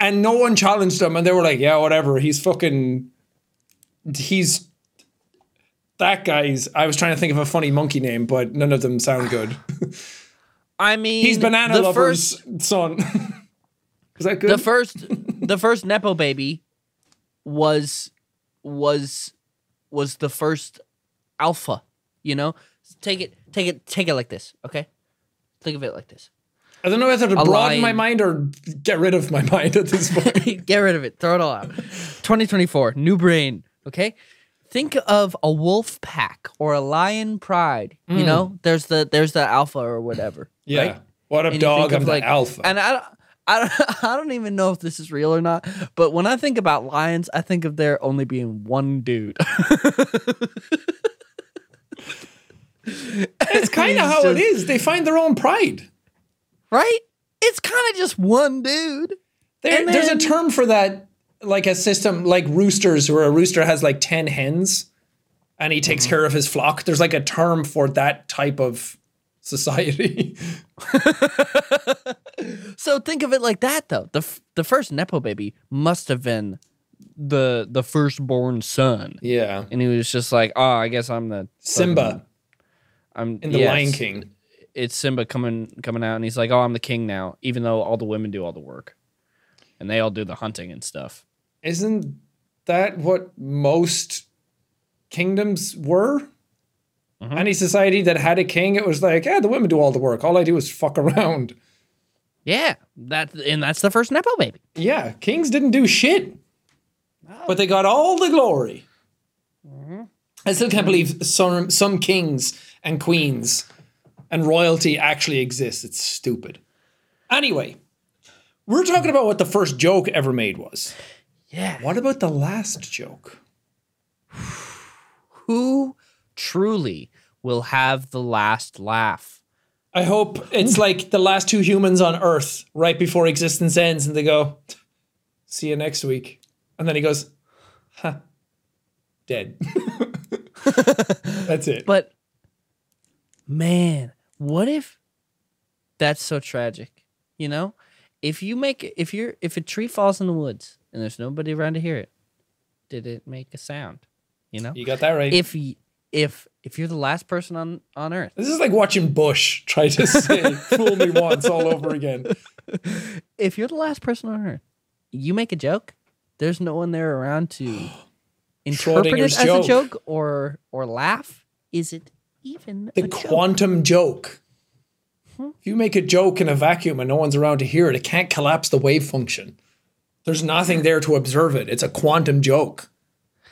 and no one challenged him and they were like yeah whatever. He's fucking he's that guy's i was trying to think of a funny monkey name but none of them sound good i mean he's banana the lover's first son. Is that good? The first the first nepo baby was was was the first alpha you know? Take it take it take it like this okay? Think of it like this. I don't know whether to a broaden my mind or get rid of my mind at this point. Get rid of it. Throw it all out. 2024 new brain okay think of a wolf pack or a lion pride you mm. know there's the there's the alpha or whatever yeah right? what up And dog i'm of, the like- alpha And I, don't- I, don't- I don't even know if this is real or not, but when I think about lions, I think of there only being one dude. it's kind of how it just- is they find their own pride right? It's kind of just one dude. There, And there's a term for that, like a system like roosters, where a rooster has like 10 hens and he takes mm-hmm. care of his flock. There's like a term for that type of society. So think of it like that, though. The f- the first nepo baby must have been the the firstborn son, yeah. and he was just like, "Oh, I guess I'm the Simba I'm in The yes, Lion King. It's Simba coming coming out, and he's like, "Oh, I'm the king now," even though all the women do all the work, and they all do the hunting and stuff. Isn't that what most kingdoms were? Mm-hmm. Any society that had a king, it was like, yeah, the women do all the work. All I do is fuck around. Yeah, that and that's the first nepo baby. Yeah, kings didn't do shit, but they got all the glory. Mm-hmm. I still can't believe some some kings and queens and royalty actually exists. It's stupid. Anyway, We're talking about what the first joke ever made was. Yeah. What about the last joke? Who truly will have the last laugh? I hope it's like the last two humans on Earth right before existence ends, and they go, "See you next week," and then he goes, "Huh, dead." That's it. But man, what if that's so tragic? You know, if you make if you're if a tree falls in the woods and there's nobody around to hear it, did it make a sound? You know, You got that right. if y- if if you're the last person on on Earth, this is like watching Bush try to say "fool me once" all over again. if you're the last person on Earth, you make a joke. There's no one there around to interpret it as joke. a joke or or laugh. Is it even The a joke? quantum joke. Hmm? If you make a joke in a vacuum and no one's around to hear it, it can't collapse the wave function. There's nothing there to observe it. It's a quantum joke.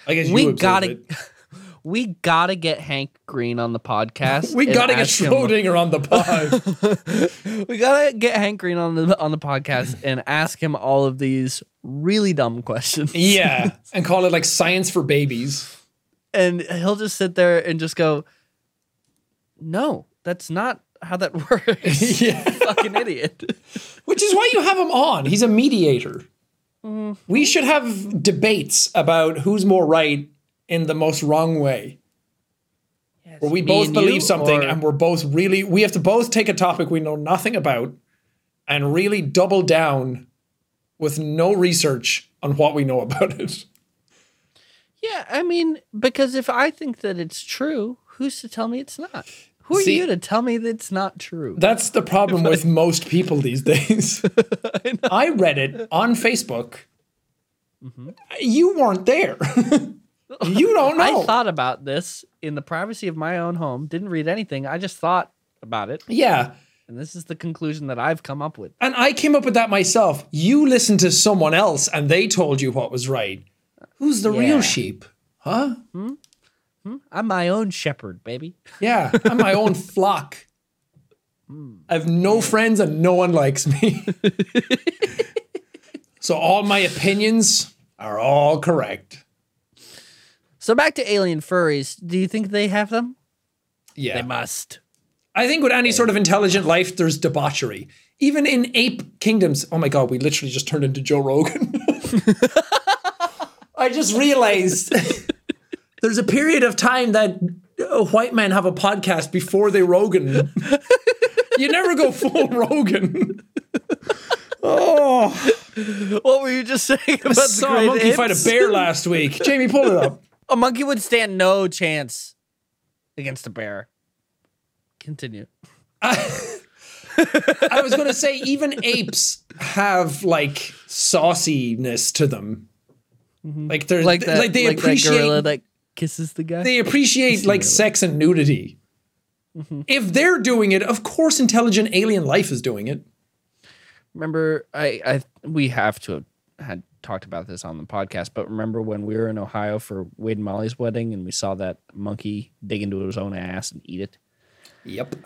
I guess you we gotta it. we gotta get Hank Green on the podcast. We gotta get ask him- Schrodinger on the pod. We gotta get Hank Green on the on the podcast and ask him all of these really dumb questions. yeah, and call it like science for babies. and he'll just sit there and just go, "No, that's not how that works." Yeah, Fucking idiot. which is why you have him on. He's a mediator. Mm-hmm. We should have debates about who's more right in the most wrong way. Where we both believe you, something or- and we're both really we have to both take a topic we know nothing about and really double down with no research on what we know about it. Yeah, I mean, because if I think that it's true, who's to tell me it's not? Who are See- you to tell me that's not true? That's the problem with most people these days. I, read it on Facebook. Mm-hmm. You weren't there. you don't know. I thought about this in the privacy of my own home. Didn't read anything. I just thought about it, yeah. and this is the conclusion that I've come up with. And I came up with that myself. You listened to someone else and they told you what was right. Who's the Yeah. real sheep? Huh? Hmm? I'm my own shepherd, baby. Yeah, I'm my own flock. Hmm. I have no friends and no one likes me. so all my opinions are all correct. So back to alien furries. Do you think they have them? Yeah. They must. I think with any sort of intelligent life, there's debauchery. Even in ape kingdoms. Oh my God, we literally just turned into Joe Rogan. I just realized there's a period of time that uh, white men have a podcast before they Rogan. you never go full Rogan. Oh, What were you just saying about the saw a great monkey fight a bear last week. Jamie, pull it up. A monkey would stand no chance against a bear. Continue. I was going to say, even apes have like sauciness to them. Like they're Like that, like they like that appreciate gorilla that kisses the guy. they appreciate like sex and nudity. Mm-hmm. If they're doing it, of course, intelligent alien life is doing it. remember, I, I, we have to have had talked about this on the podcast, but remember when we were in Ohio for Wade and Molly's wedding and we saw that monkey dig into his own ass and eat it? Yep.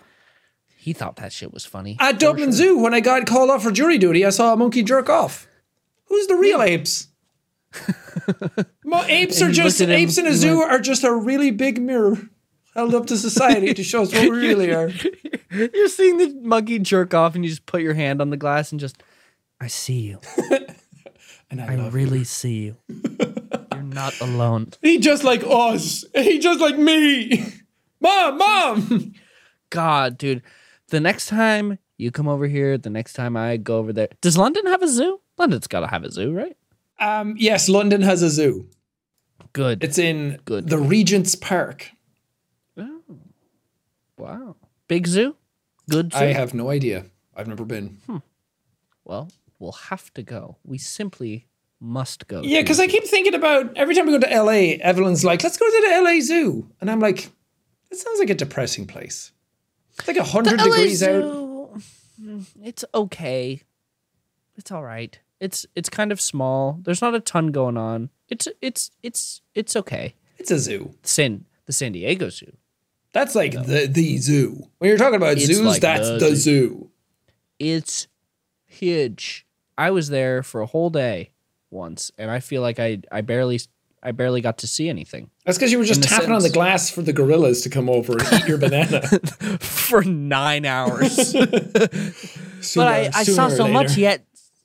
He thought that shit was funny. At Dublin Zoo, when I got called off for jury duty, I saw a monkey jerk off. Who's the real apes? Mo- apes are just him apes in a zoo are just a really big mirror held up to society to show us what we really are. You're seeing the monkey jerk off, and you just put your hand on the glass and just, I see you. And I I really see you. You're not alone. He just like us. He just like me. Mom, mom. God, dude. The next time you come over here, the next time I go over there, does London have a zoo? London's got to have a zoo, right? Um, yes, London has a zoo. Good. It's in Good. the Regent's Park. Oh. Wow. Big zoo? Good zoo? I have no idea. I've never been. well, we'll have to go. We simply must go. Yeah, because I keep thinking about every time we go to LA, Evelyn's like, let's go to the LA Zoo. And I'm like, that sounds like a depressing place. It's like a hundred LA degrees out. Zoo, mm, It's okay. It's all right. It's it's kind of small. There's not a ton going on. It's it's it's it's okay. It's a zoo. San the San Diego Zoo. That's like the the zoo. When you're talking about It's zoos, like that's the the zoo. zoo. It's huge. I was there for a whole day once, and I feel like I I barely I barely got to see anything That's because you were just tapping on the glass for the gorillas to come over and eat your banana. for nine hours. Sooner- but I, I saw so much yet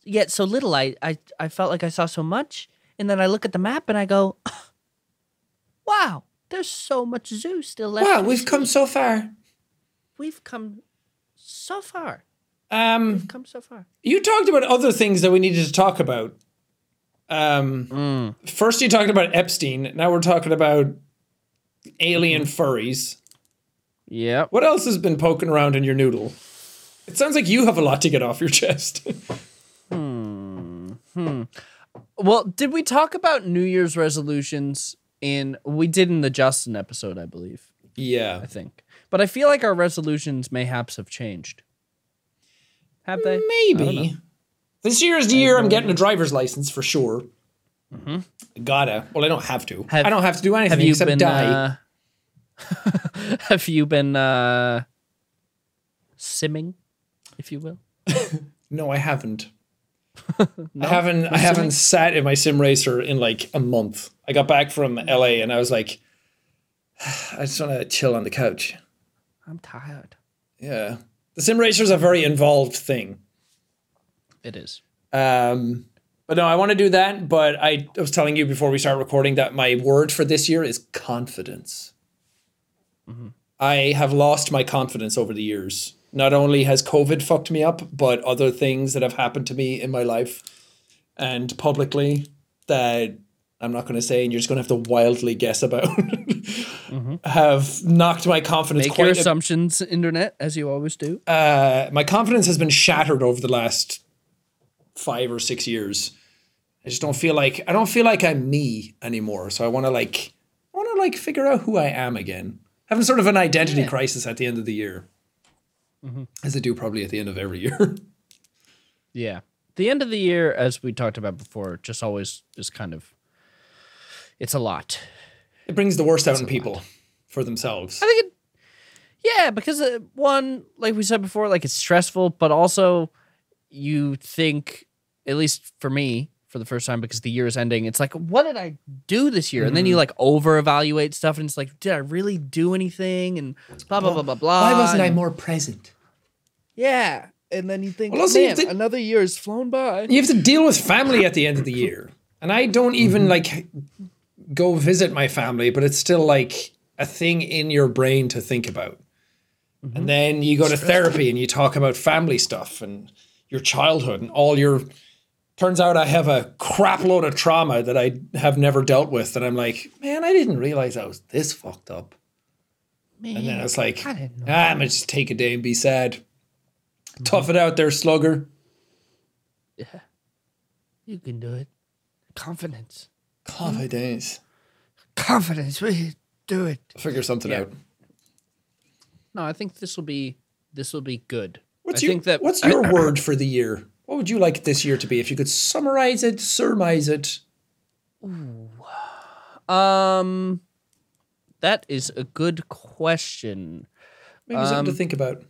yet so little. I, I I felt like I saw so much, and then I look at the map and I go, "Wow, there's so much zoo still left." Wow, we've come so far. we've come so far. Um, We've come so far. you talked about other things that we needed to talk about. Um, Mm. first you talked about Epstein. Now we're talking about alien Mm-hmm. furries. yep. What else has been poking around in your noodle? It sounds like you have a lot to get off your chest. Well, did we talk about New Year's resolutions in we did in the Justin episode, I believe. yeah. I think. But I feel like our resolutions mayhaps have changed. Have they? I don't know. Maybe. This year is the year I'm getting a driver's license for sure. Mm-hmm. Gotta. Well, I don't have to. Have- I don't have to do anything Have you except been die. uh, Have you been uh simming, if you will? no, I haven't. I haven't. I haven't sat in my sim racer in like a month. I got back from LA and I was like, I just want to chill on the couch. I'm tired. Yeah, the sim racer is a very involved thing. It is. Um, but no, I want to do that. But I was telling you before we start recording that my word for this year is confidence. I have lost my confidence over the years. Not only has COVID fucked me up, but other things that have happened to me in my life and publicly that I'm not going to say, and you're just going to have to wildly guess about, have knocked my confidence Make your a assumptions, internet, as you always do. uh, my confidence has been shattered over the last five or six years. I just don't feel like I don't feel like I'm me anymore. So I want to like I want to like figure out who I am again. Having sort of an identity crisis at the end of the year, as I do probably at the end of every year. Yeah. The end of the year, as we talked about before, just always is kind of it's a lot. it brings the worst out in people for themselves. I think it Yeah, because uh, one, like we said before, like it's stressful, but also you think at least for me for the first time because the year is ending, it's like what did I do this year? And then you mm-hmm. like over evaluate stuff and it's like did I really do anything and blah blah blah blah blah. Why wasn't I more present? Yeah. And then you think, Well, also man, think- another year has flown by. You have to deal with family at the end of the year. And I don't even mm-hmm. like go visit my family, but it's still like a thing in your brain to think about. And mm-hmm. then you go to therapy and you talk about family stuff and your childhood and all your turns out I have a crap load of trauma that I have never dealt with and I'm like, man, I didn't realize I was this fucked up. and then it's like, I didn't know ah, I'm gonna just take a day and be sad. Tough it out there, slugger. Yeah. You can do it. Confidence. Confidence. Confidence. We do it. Figure something Yeah. out. No, I think this will be this will be good. What's I your, think that what's your word for the year? What would you like this year to be if you could summarize it, surmise it? Um, that is a good question. Maybe something Um, to think about.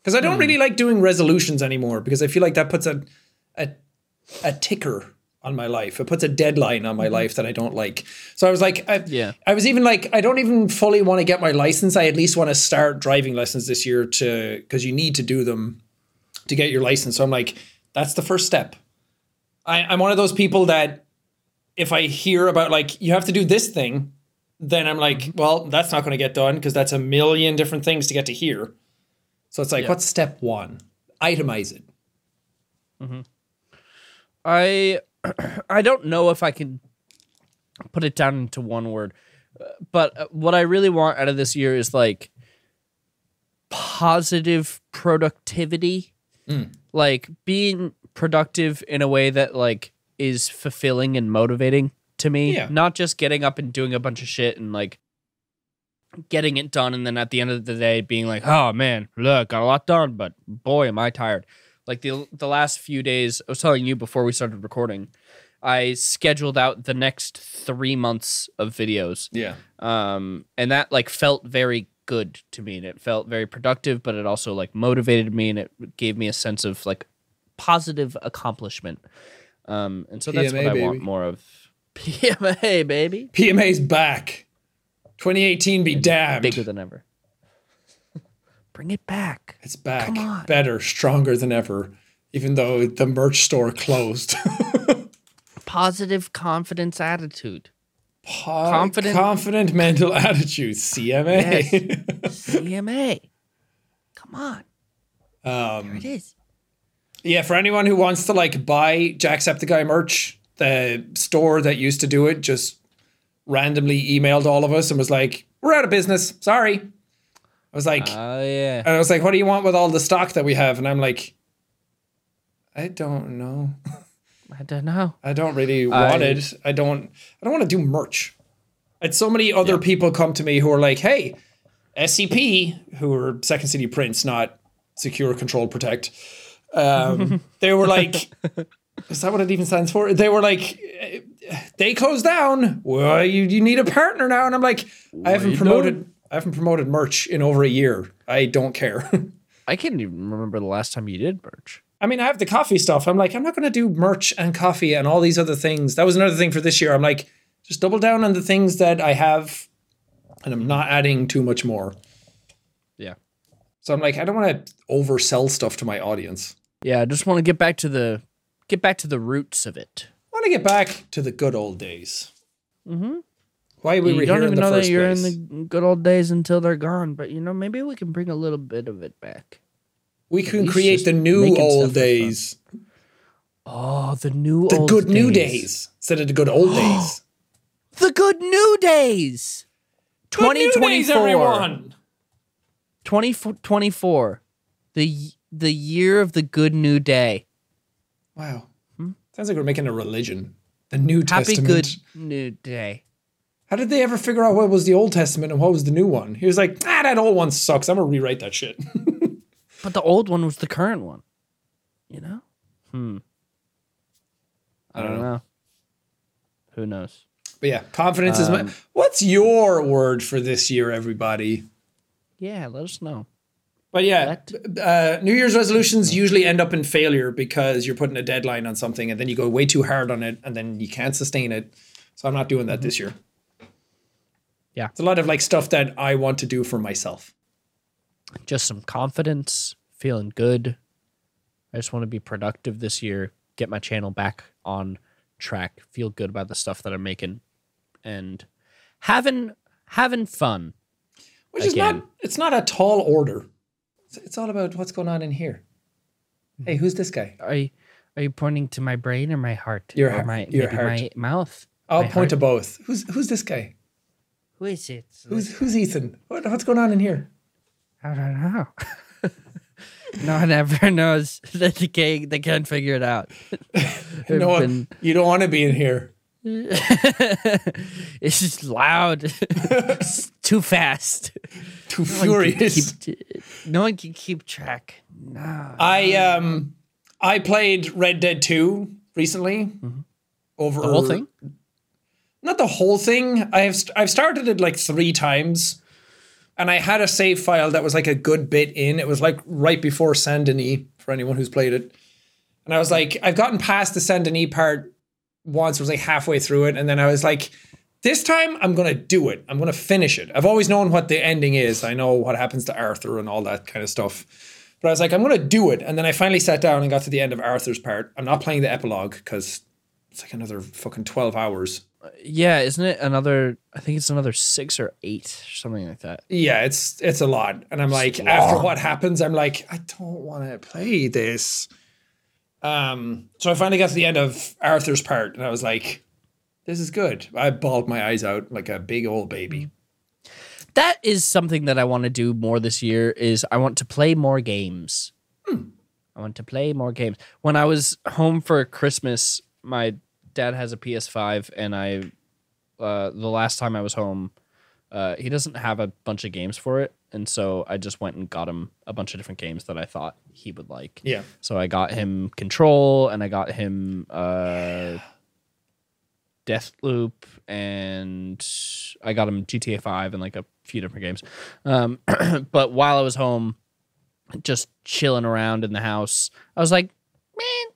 Because I don't hmm. really like doing resolutions anymore because I feel like that puts a a, a ticker on my life. It puts a deadline on my life that I don't like. So I was like, I, Mm-hmm. Yeah. I was even like, I don't even fully want to get my license. I at least want to start driving lessons this year to because you need to do them to get your license. So I'm like, that's the first step. I, I'm one of those people that if I hear about like you have to do this thing, then I'm like, Mm-hmm. well, that's not going to get done because that's a million different things to get to here. So it's like, Yeah. what's step one? Itemize it. I I don't know if I can put it down into one word, uh, but uh, what I really want out of this year is like positive productivity, like being productive in a way that like is fulfilling and motivating to me. Yeah. Not just getting up and doing a bunch of shit and like getting it done and then at the end of the day being like, "Oh man, look, got a lot done, but boy, am I tired." Like the the last few days, I was telling you before we started recording, I scheduled out the next 3 months of videos. Yeah. Um and that like felt very good to me and it felt very productive, but it also like motivated me and it gave me a sense of like positive accomplishment. Um, and so that's PMA, what I want more of. PMA, baby. PMA's back. 2018 be damned. Bigger than ever. Bring it back. It's back. Come on. Better, stronger than ever. Even though the merch store closed. Positive confidence attitude. Confident, Confident- confident mental attitude. CMA. CMA. Come on. um, There it is. yeah, for anyone who wants to like buy Jacksepticeye merch, the store that used to do it just randomly emailed all of us and was like, "We're out of business. Sorry." I was like, Oh, yeah. and I was like, "What do you want with all the stock that we have?" And I'm like, "I don't know. I don't know. I don't really want I- it. I don't. I don't want to do merch." And so many other people come to me who are like, "Hey, SCP, who are Second City Prince, not Secure, Control, Protect." Um, they were like, "Is that what it even stands for?" They were like, "They closed down. Well, you you need a partner now." And I'm like, "I haven't you promoted. I haven't promoted merch in over a year. I don't care." I can't even remember the last time you did merch. I mean, I have the coffee stuff. I'm like, I'm not going to do merch and coffee and all these other things. That was another thing for this year. I'm like, just double down on the things that I have, and I'm not adding too much more. Yeah. So I'm like, I don't want to oversell stuff to my audience. Yeah, I just want to get back to the get back to the roots of it. I want to get back to the good old days. Mm-hmm. Why we you were don't here in even know that you're place. in the good old days until they're gone. But you know, maybe we can bring a little bit of it back. We can create the new old days, Oh, the new old days. the good new days instead of the good old days. The good new days. Good new days, 2024. everyone. 2024. The the year of the good new day. Wow, sounds like we're making a religion. The New Hmm? Happy Testament. good new day. How did they ever figure out what was the Old Testament and what was the new one? He was like, ah, that old one sucks. I'm gonna rewrite that shit. But the old one was the current one. You know? Hmm. I don't know. Who knows? but yeah, confidence is my. Um, What's your word for this year, everybody? Yeah, let us know. But yeah, uh, New Year's resolutions usually end up in failure because you're putting a deadline on something and then you go way too hard on it and then you can't sustain it. So I'm not doing that this year. Yeah. It's a lot of like stuff that I want to do for myself. Just some confidence, feeling good. I just want to be productive this year, get my channel back on track, feel good about the stuff that I'm making and having having fun. Which is not it's not a tall order. It's, it's all about what's going on in here. Hmm. Hey, who's this guy? Are you are you pointing to my brain or my heart? Your or heart- my your maybe heart. my mouth? I'll My point heart? to both. Who's who's this guy? Who is it? Who's who's Ethan? What, what's going on in here? I don't know. no one ever knows that they can't, they can't figure it out. No, been- you don't want to be in here. it's just loud. It's too fast. Too No one furious. keep- no one can keep track. No. I um I played Red Dead 2 recently. Over The whole thing? Not the whole thing. I have st- I've started it like 3 times. And I had a save file that was like a good bit in. It was like right before Saint Denis for anyone who's played it. And I was like, I've gotten past the Saint Denis part once. I was like halfway through it, and then I was like, this time I'm gonna do it. I'm gonna finish it. I've always known what the ending is. I know what happens to Arthur and all that kind of stuff. But I was like, I'm gonna do it. And then I finally sat down and got to the end of Arthur's part. I'm not playing the epilogue because it's like another fucking 12 hours. Yeah, isn't it another? I think it's another six or eight, or something like that. Yeah, it's it's a lot. And I'm like, after what happens, I'm like, I don't want to play this. Um, so I finally got to the end of Arthur's part, and I was like, this is good. I bawled my eyes out like a big old baby. That is something that I want to do more this year. Is I want to play more games. I want to play more games. When I was home for Christmas, my dad has a PS5, and I, uh, the last time I was home, uh, he doesn't have a bunch of games for it, and so I just went and got him a bunch of different games that I thought he would like. Yeah. So I got him Control, and I got him uh, Deathloop, and I got him GTA Five and like a few different games. Um, but while I was home, just chilling around in the house, I was like, man,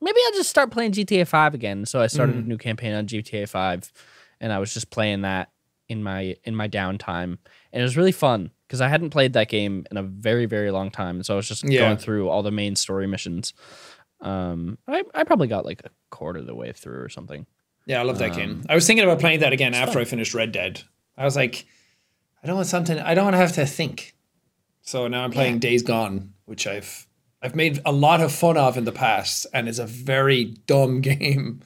maybe I'll just start playing GTA 5 again. So I started Mm. a new campaign on GTA 5 and I was just playing that in my in my downtime. And it was really fun because I hadn't played that game in a very very long time. So I was just Yeah. going through all the main story missions. Um I, I probably got like a quarter of the way through or something. Yeah, I love that Um, game. I was thinking about playing that again after I finished Red Dead. I was like, I don't want something. I don't want to have to think. So now I'm playing Days Gone, which I've I've made a lot of fun of in the past, and it's a very dumb game.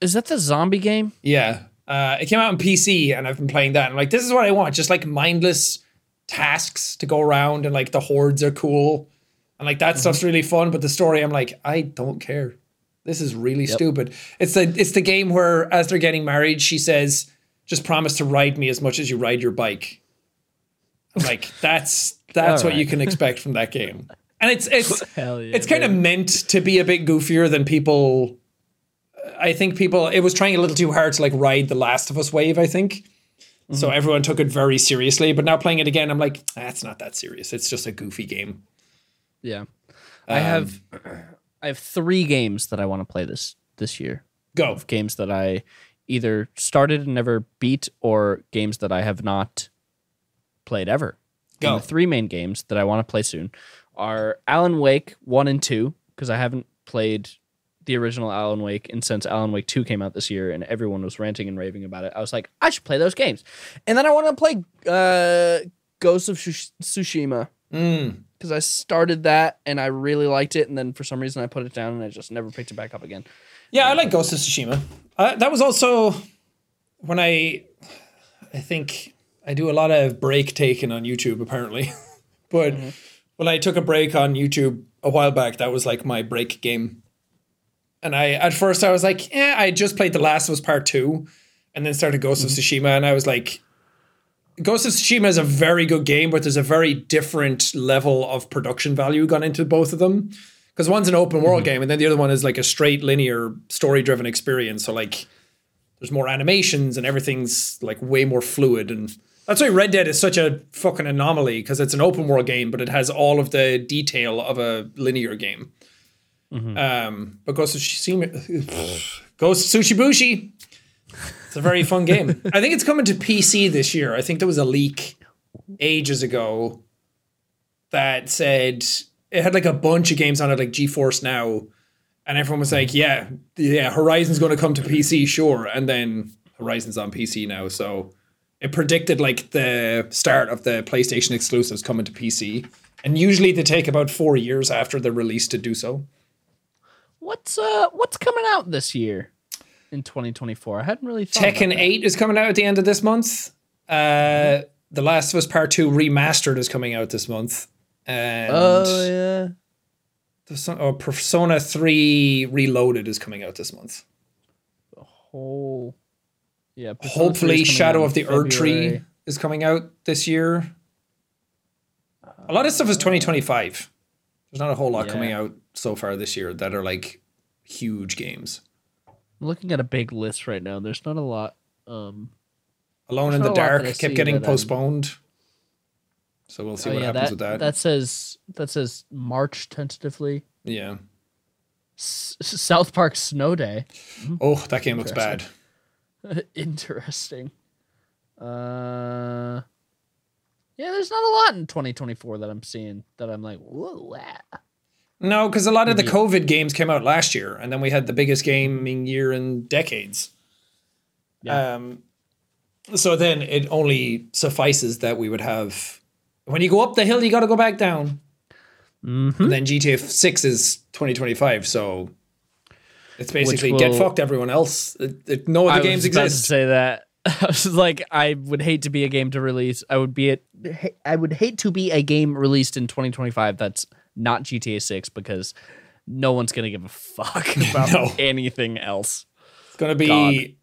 Is that the zombie game? Yeah, uh, it came out on PC, and I've been playing that. And like, this is what I want: just like mindless tasks to go around, and like the hordes are cool, and like that stuff's really fun. But the story, I'm like, I don't care. This is really stupid. It's the it's the game where as they're getting married, she says, "Just promise to ride me as much as you ride your bike." I'm like, that's that's what you can expect from that game. And it's it's yeah. it's kind of meant to be a bit goofier than people. Uh, I think people it was trying a little too hard to like ride the Last of Us wave. I think so. Mm-hmm. Everyone took it very seriously, but now playing it again, I'm like, that's not that serious. It's just a goofy game. Yeah. I have um, I have 3 games that I want to play this this year. Go. games that I either started and never beat or games that I have not played ever. Go. And the three main games that I want to play soon are Alan Wake 1 and 2 because I haven't played the original Alan Wake and since Alan Wake 2 came out this year and everyone was ranting and raving about it. I was like, I should play those games. And then I want to play uh Ghost of Tsush- Tsushima Mm. because I started that and I really liked it and then for some reason I put it down and I just never picked it back up again. Yeah, I like Ghost of Tsushima. Uh, that was also when I, I think I do a lot of break taking on YouTube apparently, but when I took a break on YouTube a while back, that was like my break game. And I at first I was like, yeah, I just played The Last of Us Part Two, and then started Ghost of mm-hmm. Tsushima, and I was like, Ghost of Tsushima is a very good game, but there's a very different level of production value gone into both of them. Because one's an open world mm-hmm. game, and then the other one is like a straight linear story driven experience. So like, there's more animations and everything's like way more fluid, and that's why Red Dead is such a fucking anomaly because it's an open world game, but it has all of the detail of a linear game. Um, but Ghost of Tsushima, Ghost of it's a very fun game. I think it's coming to PC this year. I think there was a leak ages ago that said it had like a bunch of games on it, like GeForce Now, and everyone was like, "Yeah, yeah, Horizon's going to come to PC, sure." And then Horizon's on PC now, so it predicted like the start of the PlayStation exclusives coming to PC. And usually they take about four years after the release to do so. What's uh what's coming out this year in 2024? I hadn't really thought Tekken that. 8 is coming out at the end of this month. Uh, the Last of Us Part 2 Remastered is coming out this month. And Oh yeah. oh, Persona 3 Reloaded is coming out this month. The Whole yeah. Persona Hopefully, Shadow of the Erdtree is coming out this year. A lot of stuff is 2025. There's not a whole lot Yeah. coming out so far this year that are like huge games. I'm looking at a big list right now. There's not a lot. Um Alone in the not a lot Dark kept getting that I'm- postponed. So we'll see oh, what yeah, happens that, with that. that says that says March tentatively. yeah. S- South Park Snow Day. Oh, that game looks bad. Interesting. Uh Yeah, there's not a lot in 2024 that I'm seeing that I'm like, whoa. ah." No, because a lot of the COVID games came out last year, and then we had the biggest gaming year in decades. Yeah. Um, so then it only suffices that we would have. When you go up the hill, you got to go back down. Mm-hmm. And then GTA Six is 2025, so it's basically will- get fucked. Everyone else, it, it, no I other games was about to exist. say that. I was like, I would hate to be a game to release. I would be it. I would hate to be a game released in 2025 that's not GTA 6 because no one's gonna give a fuck about No. anything else. It's gonna be.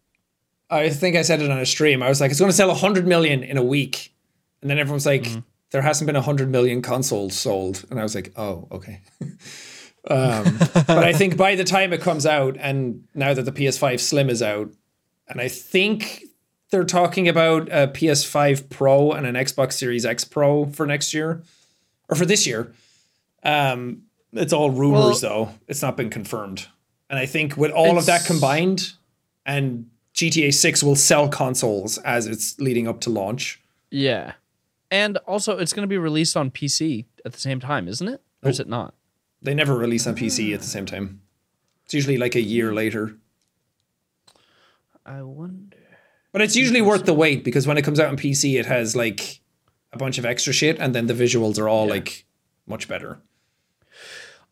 I think I said it on a stream. I was like, it's gonna sell 100 million in a week, and then everyone's like, Mm-hmm. there hasn't been 100 million consoles sold, and I was like, oh, okay. um, but I think by the time it comes out, and now that the PS5 Slim is out, and I think they're talking about a PS5 Pro and an Xbox Series X Pro for next year, or for this year. Um, It's all rumors, though. It's not been confirmed. And I think with all of that combined, and GTA 6 will sell consoles as it's leading up to launch. Yeah. And also, it's going to be released on PC at the same time, isn't it? Or is it not? They never release on PC at the same time. It's usually like a year later. I wonder. But it's usually worth the wait because when it comes out on PC, it has like a bunch of extra shit, and then the visuals are all like much better.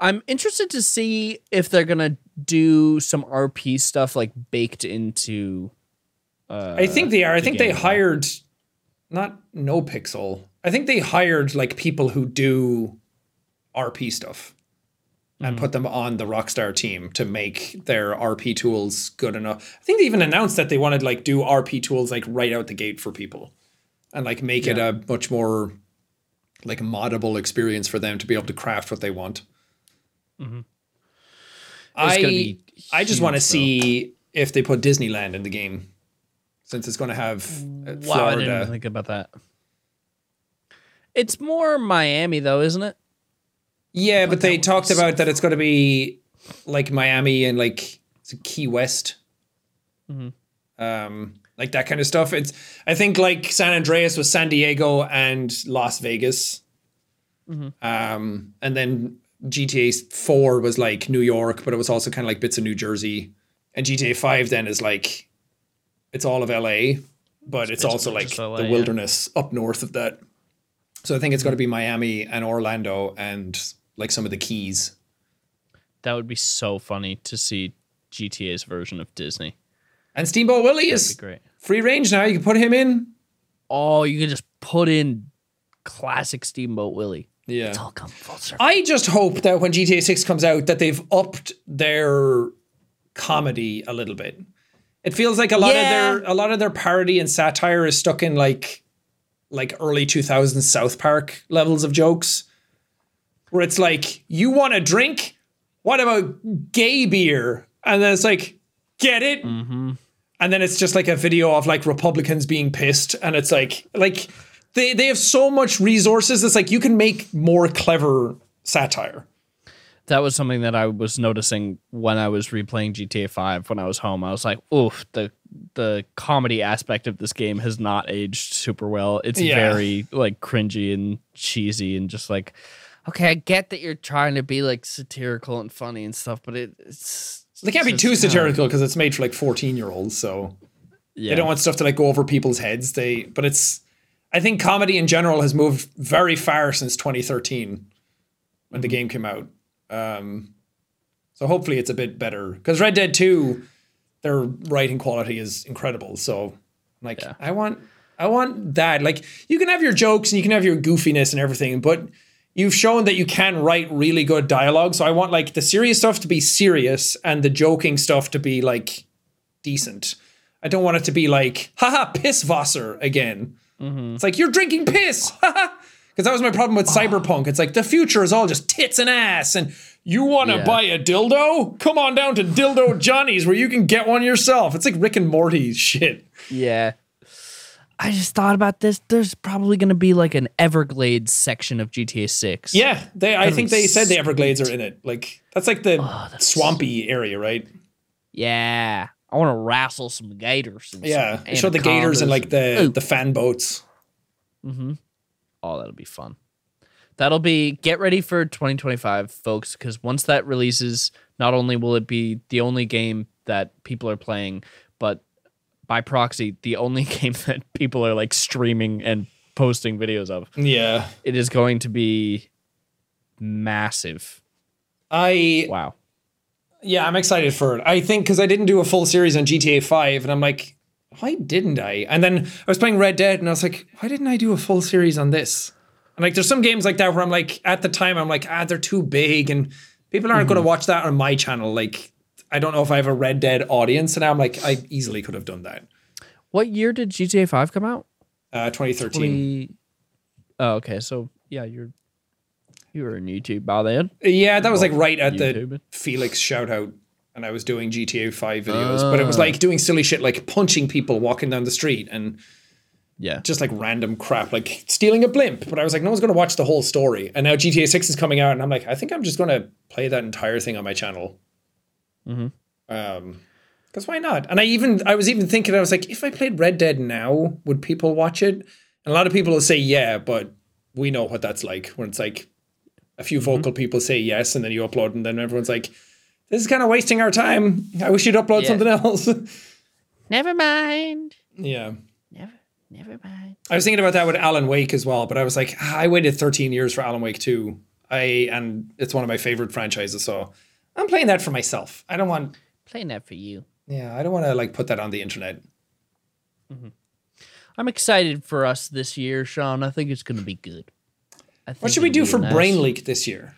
I'm interested to see if they're going to do some RP stuff like baked into. Uh, I think they are. I the think they hired not NoPixel. I think they hired like people who do RP stuff and put them on the Rockstar team to make their RP tools good enough. I think they even announced that they wanted like do RP tools like right out the gate for people and like make it a much more like moddable experience for them to be able to craft what they want. Gonna I be I just want to see if they put Disneyland in the game since it's going to have uh, Wow, I didn't Florida. think about that. It's more Miami, though, isn't it? Yeah, but they talked about that it's going to be like Miami and like Key West, Mm-hmm. um, like that kind of stuff. It's I think like San Andreas was San Diego and Las Vegas, Mm-hmm. um, and then GTA Four was like New York, but it was also kind of like bits of New Jersey, and GTA Five then is like it's all of LA, but it's, also like LA, the yeah. wilderness up north of that. So I think it's going to be Miami and Orlando and like some of the keys. That would be so funny to see GTA's version of Disney. And Steamboat Willie is great. free range now. You can put him in. Oh, you can just put in classic Steamboat Willie. Yeah. It's all come full circle. I just hope that when GTA 6 comes out that they've upped their comedy a little bit. It feels like a lot Yeah. of their a lot of their parody and satire is stuck in like like early 2000s South Park levels of jokes where it's like you want a drink? What about gay beer? And then it's like get it? Mm-hmm. And then it's just like a video of like Republicans being pissed and it's like like they they have so much resources it's like you can make more clever satire. That was something that I was noticing when I was replaying GTA 5 when I was home. I was like, oof, the the comedy aspect of this game has not aged super well. It's Yeah. very like cringy and cheesy and just like okay, I get that you're trying to be like satirical and funny and stuff, but it, it's They can't be too kinda- satirical because it's made for like 14 year olds, so Yeah. they don't want stuff to like go over people's heads. They but it's I think comedy in general has moved very far since 2013 when the game came out. Um so hopefully it's a bit better because Red Dead 2 their writing quality is incredible. So like Yeah. I want I want that. Like you can have your jokes and you can have your goofiness and everything, but you've shown that you can write really good dialogue. So I want like the serious stuff to be serious and the joking stuff to be like decent. I don't want it to be like, haha, piss Wasser again. Mm-hmm. It's like, you're drinking piss. Because that was my problem with ah. Cyberpunk. It's like, the future is all just tits and ass. And you want to Yeah. buy a dildo? Come on down to Dildo Johnny's where you can get one yourself. It's like Rick and Morty shit. Yeah. I just thought about this. There's probably going to be like an Everglades section of GTA 6. Yeah, they. I think they said the Everglades are in it. Like that's like the oh, that's swampy area, right? Yeah. I want to wrestle some gators. And Yeah, some showed the gators and like the Ooh. the fan boats. Mm-hmm. Oh, that'll be fun. That'll be get ready for 2025, folks, because once that releases, not only will it be the only game that people are playing, but by proxy, the only game that people are like streaming and posting videos of. Yeah, It is going to be massive. I Wow. yeah, I'm excited for it. I think because I didn't do a full series on GTA Five, and I'm like, why didn't I? And then I was playing Red Dead, and I was like, why didn't I do a full series on this? And like, there's some games like that where I'm like, at the time, I'm like, ah, they're too big, and people aren't going to watch that on my channel. Like, I don't know if I have a Red Dead audience, and I'm like, I easily could have done that. What year did GTA 5 come out? Uh, 2013. 20... Oh, okay. So, yeah, you're you were on YouTube by then. Yeah, that was like right at the Felix shout out. And I was doing GTA 5 videos, but it was like doing silly shit like punching people walking down the street and Yeah. just like random crap, like stealing a blimp. But I was like, no one's going to watch the whole story. And now GTA 6 is coming out, and I'm like, I think I'm just going to play that entire thing on my channel. Mhm. Um, because why not? And I even I was even thinking, I was like, if I played Red Dead now, would people watch it? And a lot of people will say yeah, but we know what that's like when it's like a few vocal people say yes, and then you upload, and then everyone's like, this is kind of wasting our time. I wish you'd upload Yeah. something else. Never mind. yeah. Never, never mind. I was thinking about that with Alan Wake as well, but I was like, ah, I waited 13 years for Alan Wake 2. I and it's one of my favorite franchises, so I'm playing that for myself. I don't want Playing that for you. yeah, I don't want to like put that on the internet. Mm-hmm. I'm excited for us this year, Sean. I think it's going to be good. I What should we do for nice- Brain Leak this year?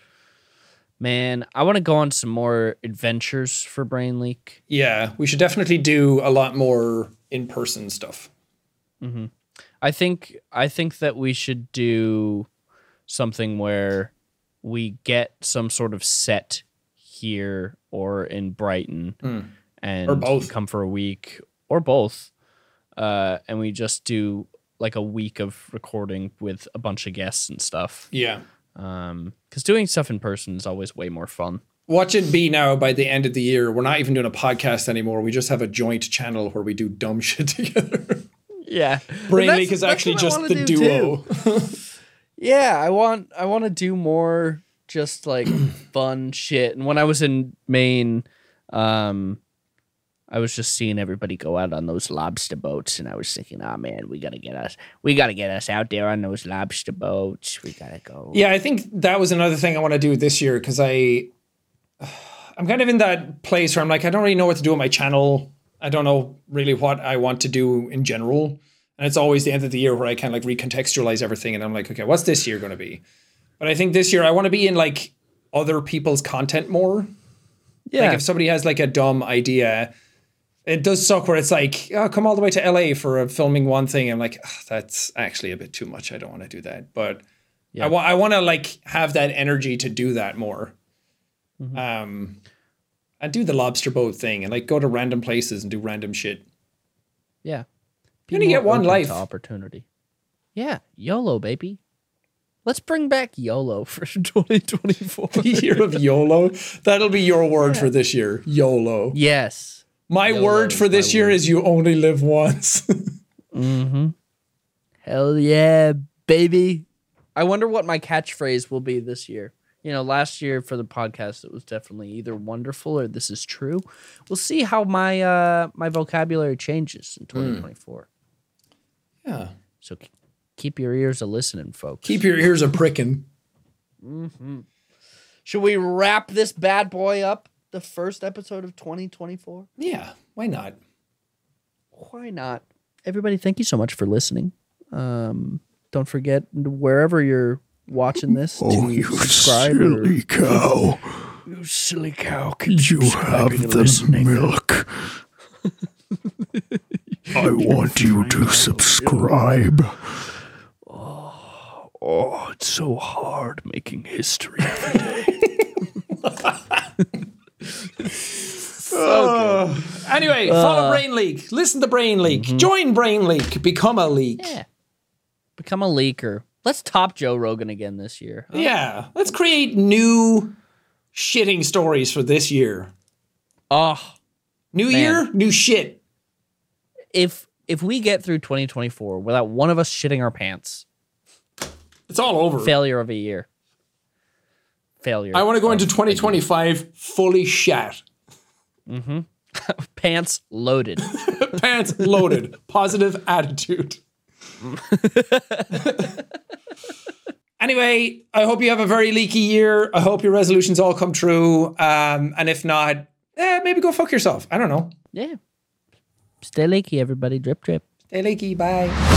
Man, I want to go on some more adventures for Brain Leak. Yeah, we should definitely do a lot more in-person stuff. Mm-hmm. I think I think that we should do something where we get some sort of set here or in Brighton and Or both. come for a week or both. Uh, and we just do like a week of recording with a bunch of guests and stuff. Yeah. Um, because doing stuff in person is always way more fun. Watch it be now by the end of the year. We're not even doing a podcast anymore. We just have a joint channel where we do dumb shit together. Yeah, Brain Leak is actually just the duo. Yeah, I want I want to do more just like fun shit. And when I was in Maine, um I was just seeing everybody go out on those lobster boats and I was thinking, "Oh man, we got to get us we got to get us out there on those lobster boats. We got to go." Yeah, I think that was another thing I want to do this year because I, I'm kind of in that place where I'm like, I don't really know what to do with my channel. I don't know really what I want to do in general, and it's always the end of the year where I kind of like recontextualize everything, and I'm like, okay, what's this year going to be? But I think this year I want to be in like other people's content more. Yeah. Like if somebody has like a dumb idea, it does suck where it's like, oh, come all the way to LA for a filming one thing. I'm like, "Ugh, that's actually a bit too much. I don't want to do that. But I want I want to like have that energy to do that more. Um, and do the lobster boat thing and like go to random places and do random shit. yeah. You only get one life. opportunity. Yeah, YOLO baby. Let's bring back YOLO for 2024. year of YOLO. That'll be your word for this year. YOLO. yes. My YOLO word for this year word. is you only live once. mm-hmm. Hell yeah, baby. I wonder what my catchphrase will be this year. You know, last year for the podcast it was definitely either wonderful or this is true. We'll see how my uh my vocabulary changes in 2024. yeah. So k- keep your ears a listening, folks. Keep your ears a pricking. Should we wrap this bad boy up? The first episode of 2024? Yeah. Why not? Why not? Everybody, thank you so much for listening. Um, don't forget wherever you're watching this Oh, to you subscribe. or- silly cow. You silly cow. Keep You have the listening. milk. I want you to subscribe. Oh, it's so hard making history every day. Anyway, uh, follow Brain Leak. Listen to Brain Leak. Mm-hmm. Join Brain Leak. Become a leak. yeah. Become a leaker. Let's top Joe Rogan again this year. huh? Yeah. Let's create new shitting stories for this year. Oh, New Man. year, new shit. if if we get through 2024 without one of us shitting our pants, It's all over. failure of a year. Failure. I want to go into a 2025 fully shat. year. pants loaded. Pants loaded. Positive attitude. anyway, I hope you have a very leaky year. I hope your resolutions all come true. Um, and if not, eh, maybe go fuck yourself. I don't know. yeah. Stay leaky, everybody. Drip, drip. Stay leaky. Bye.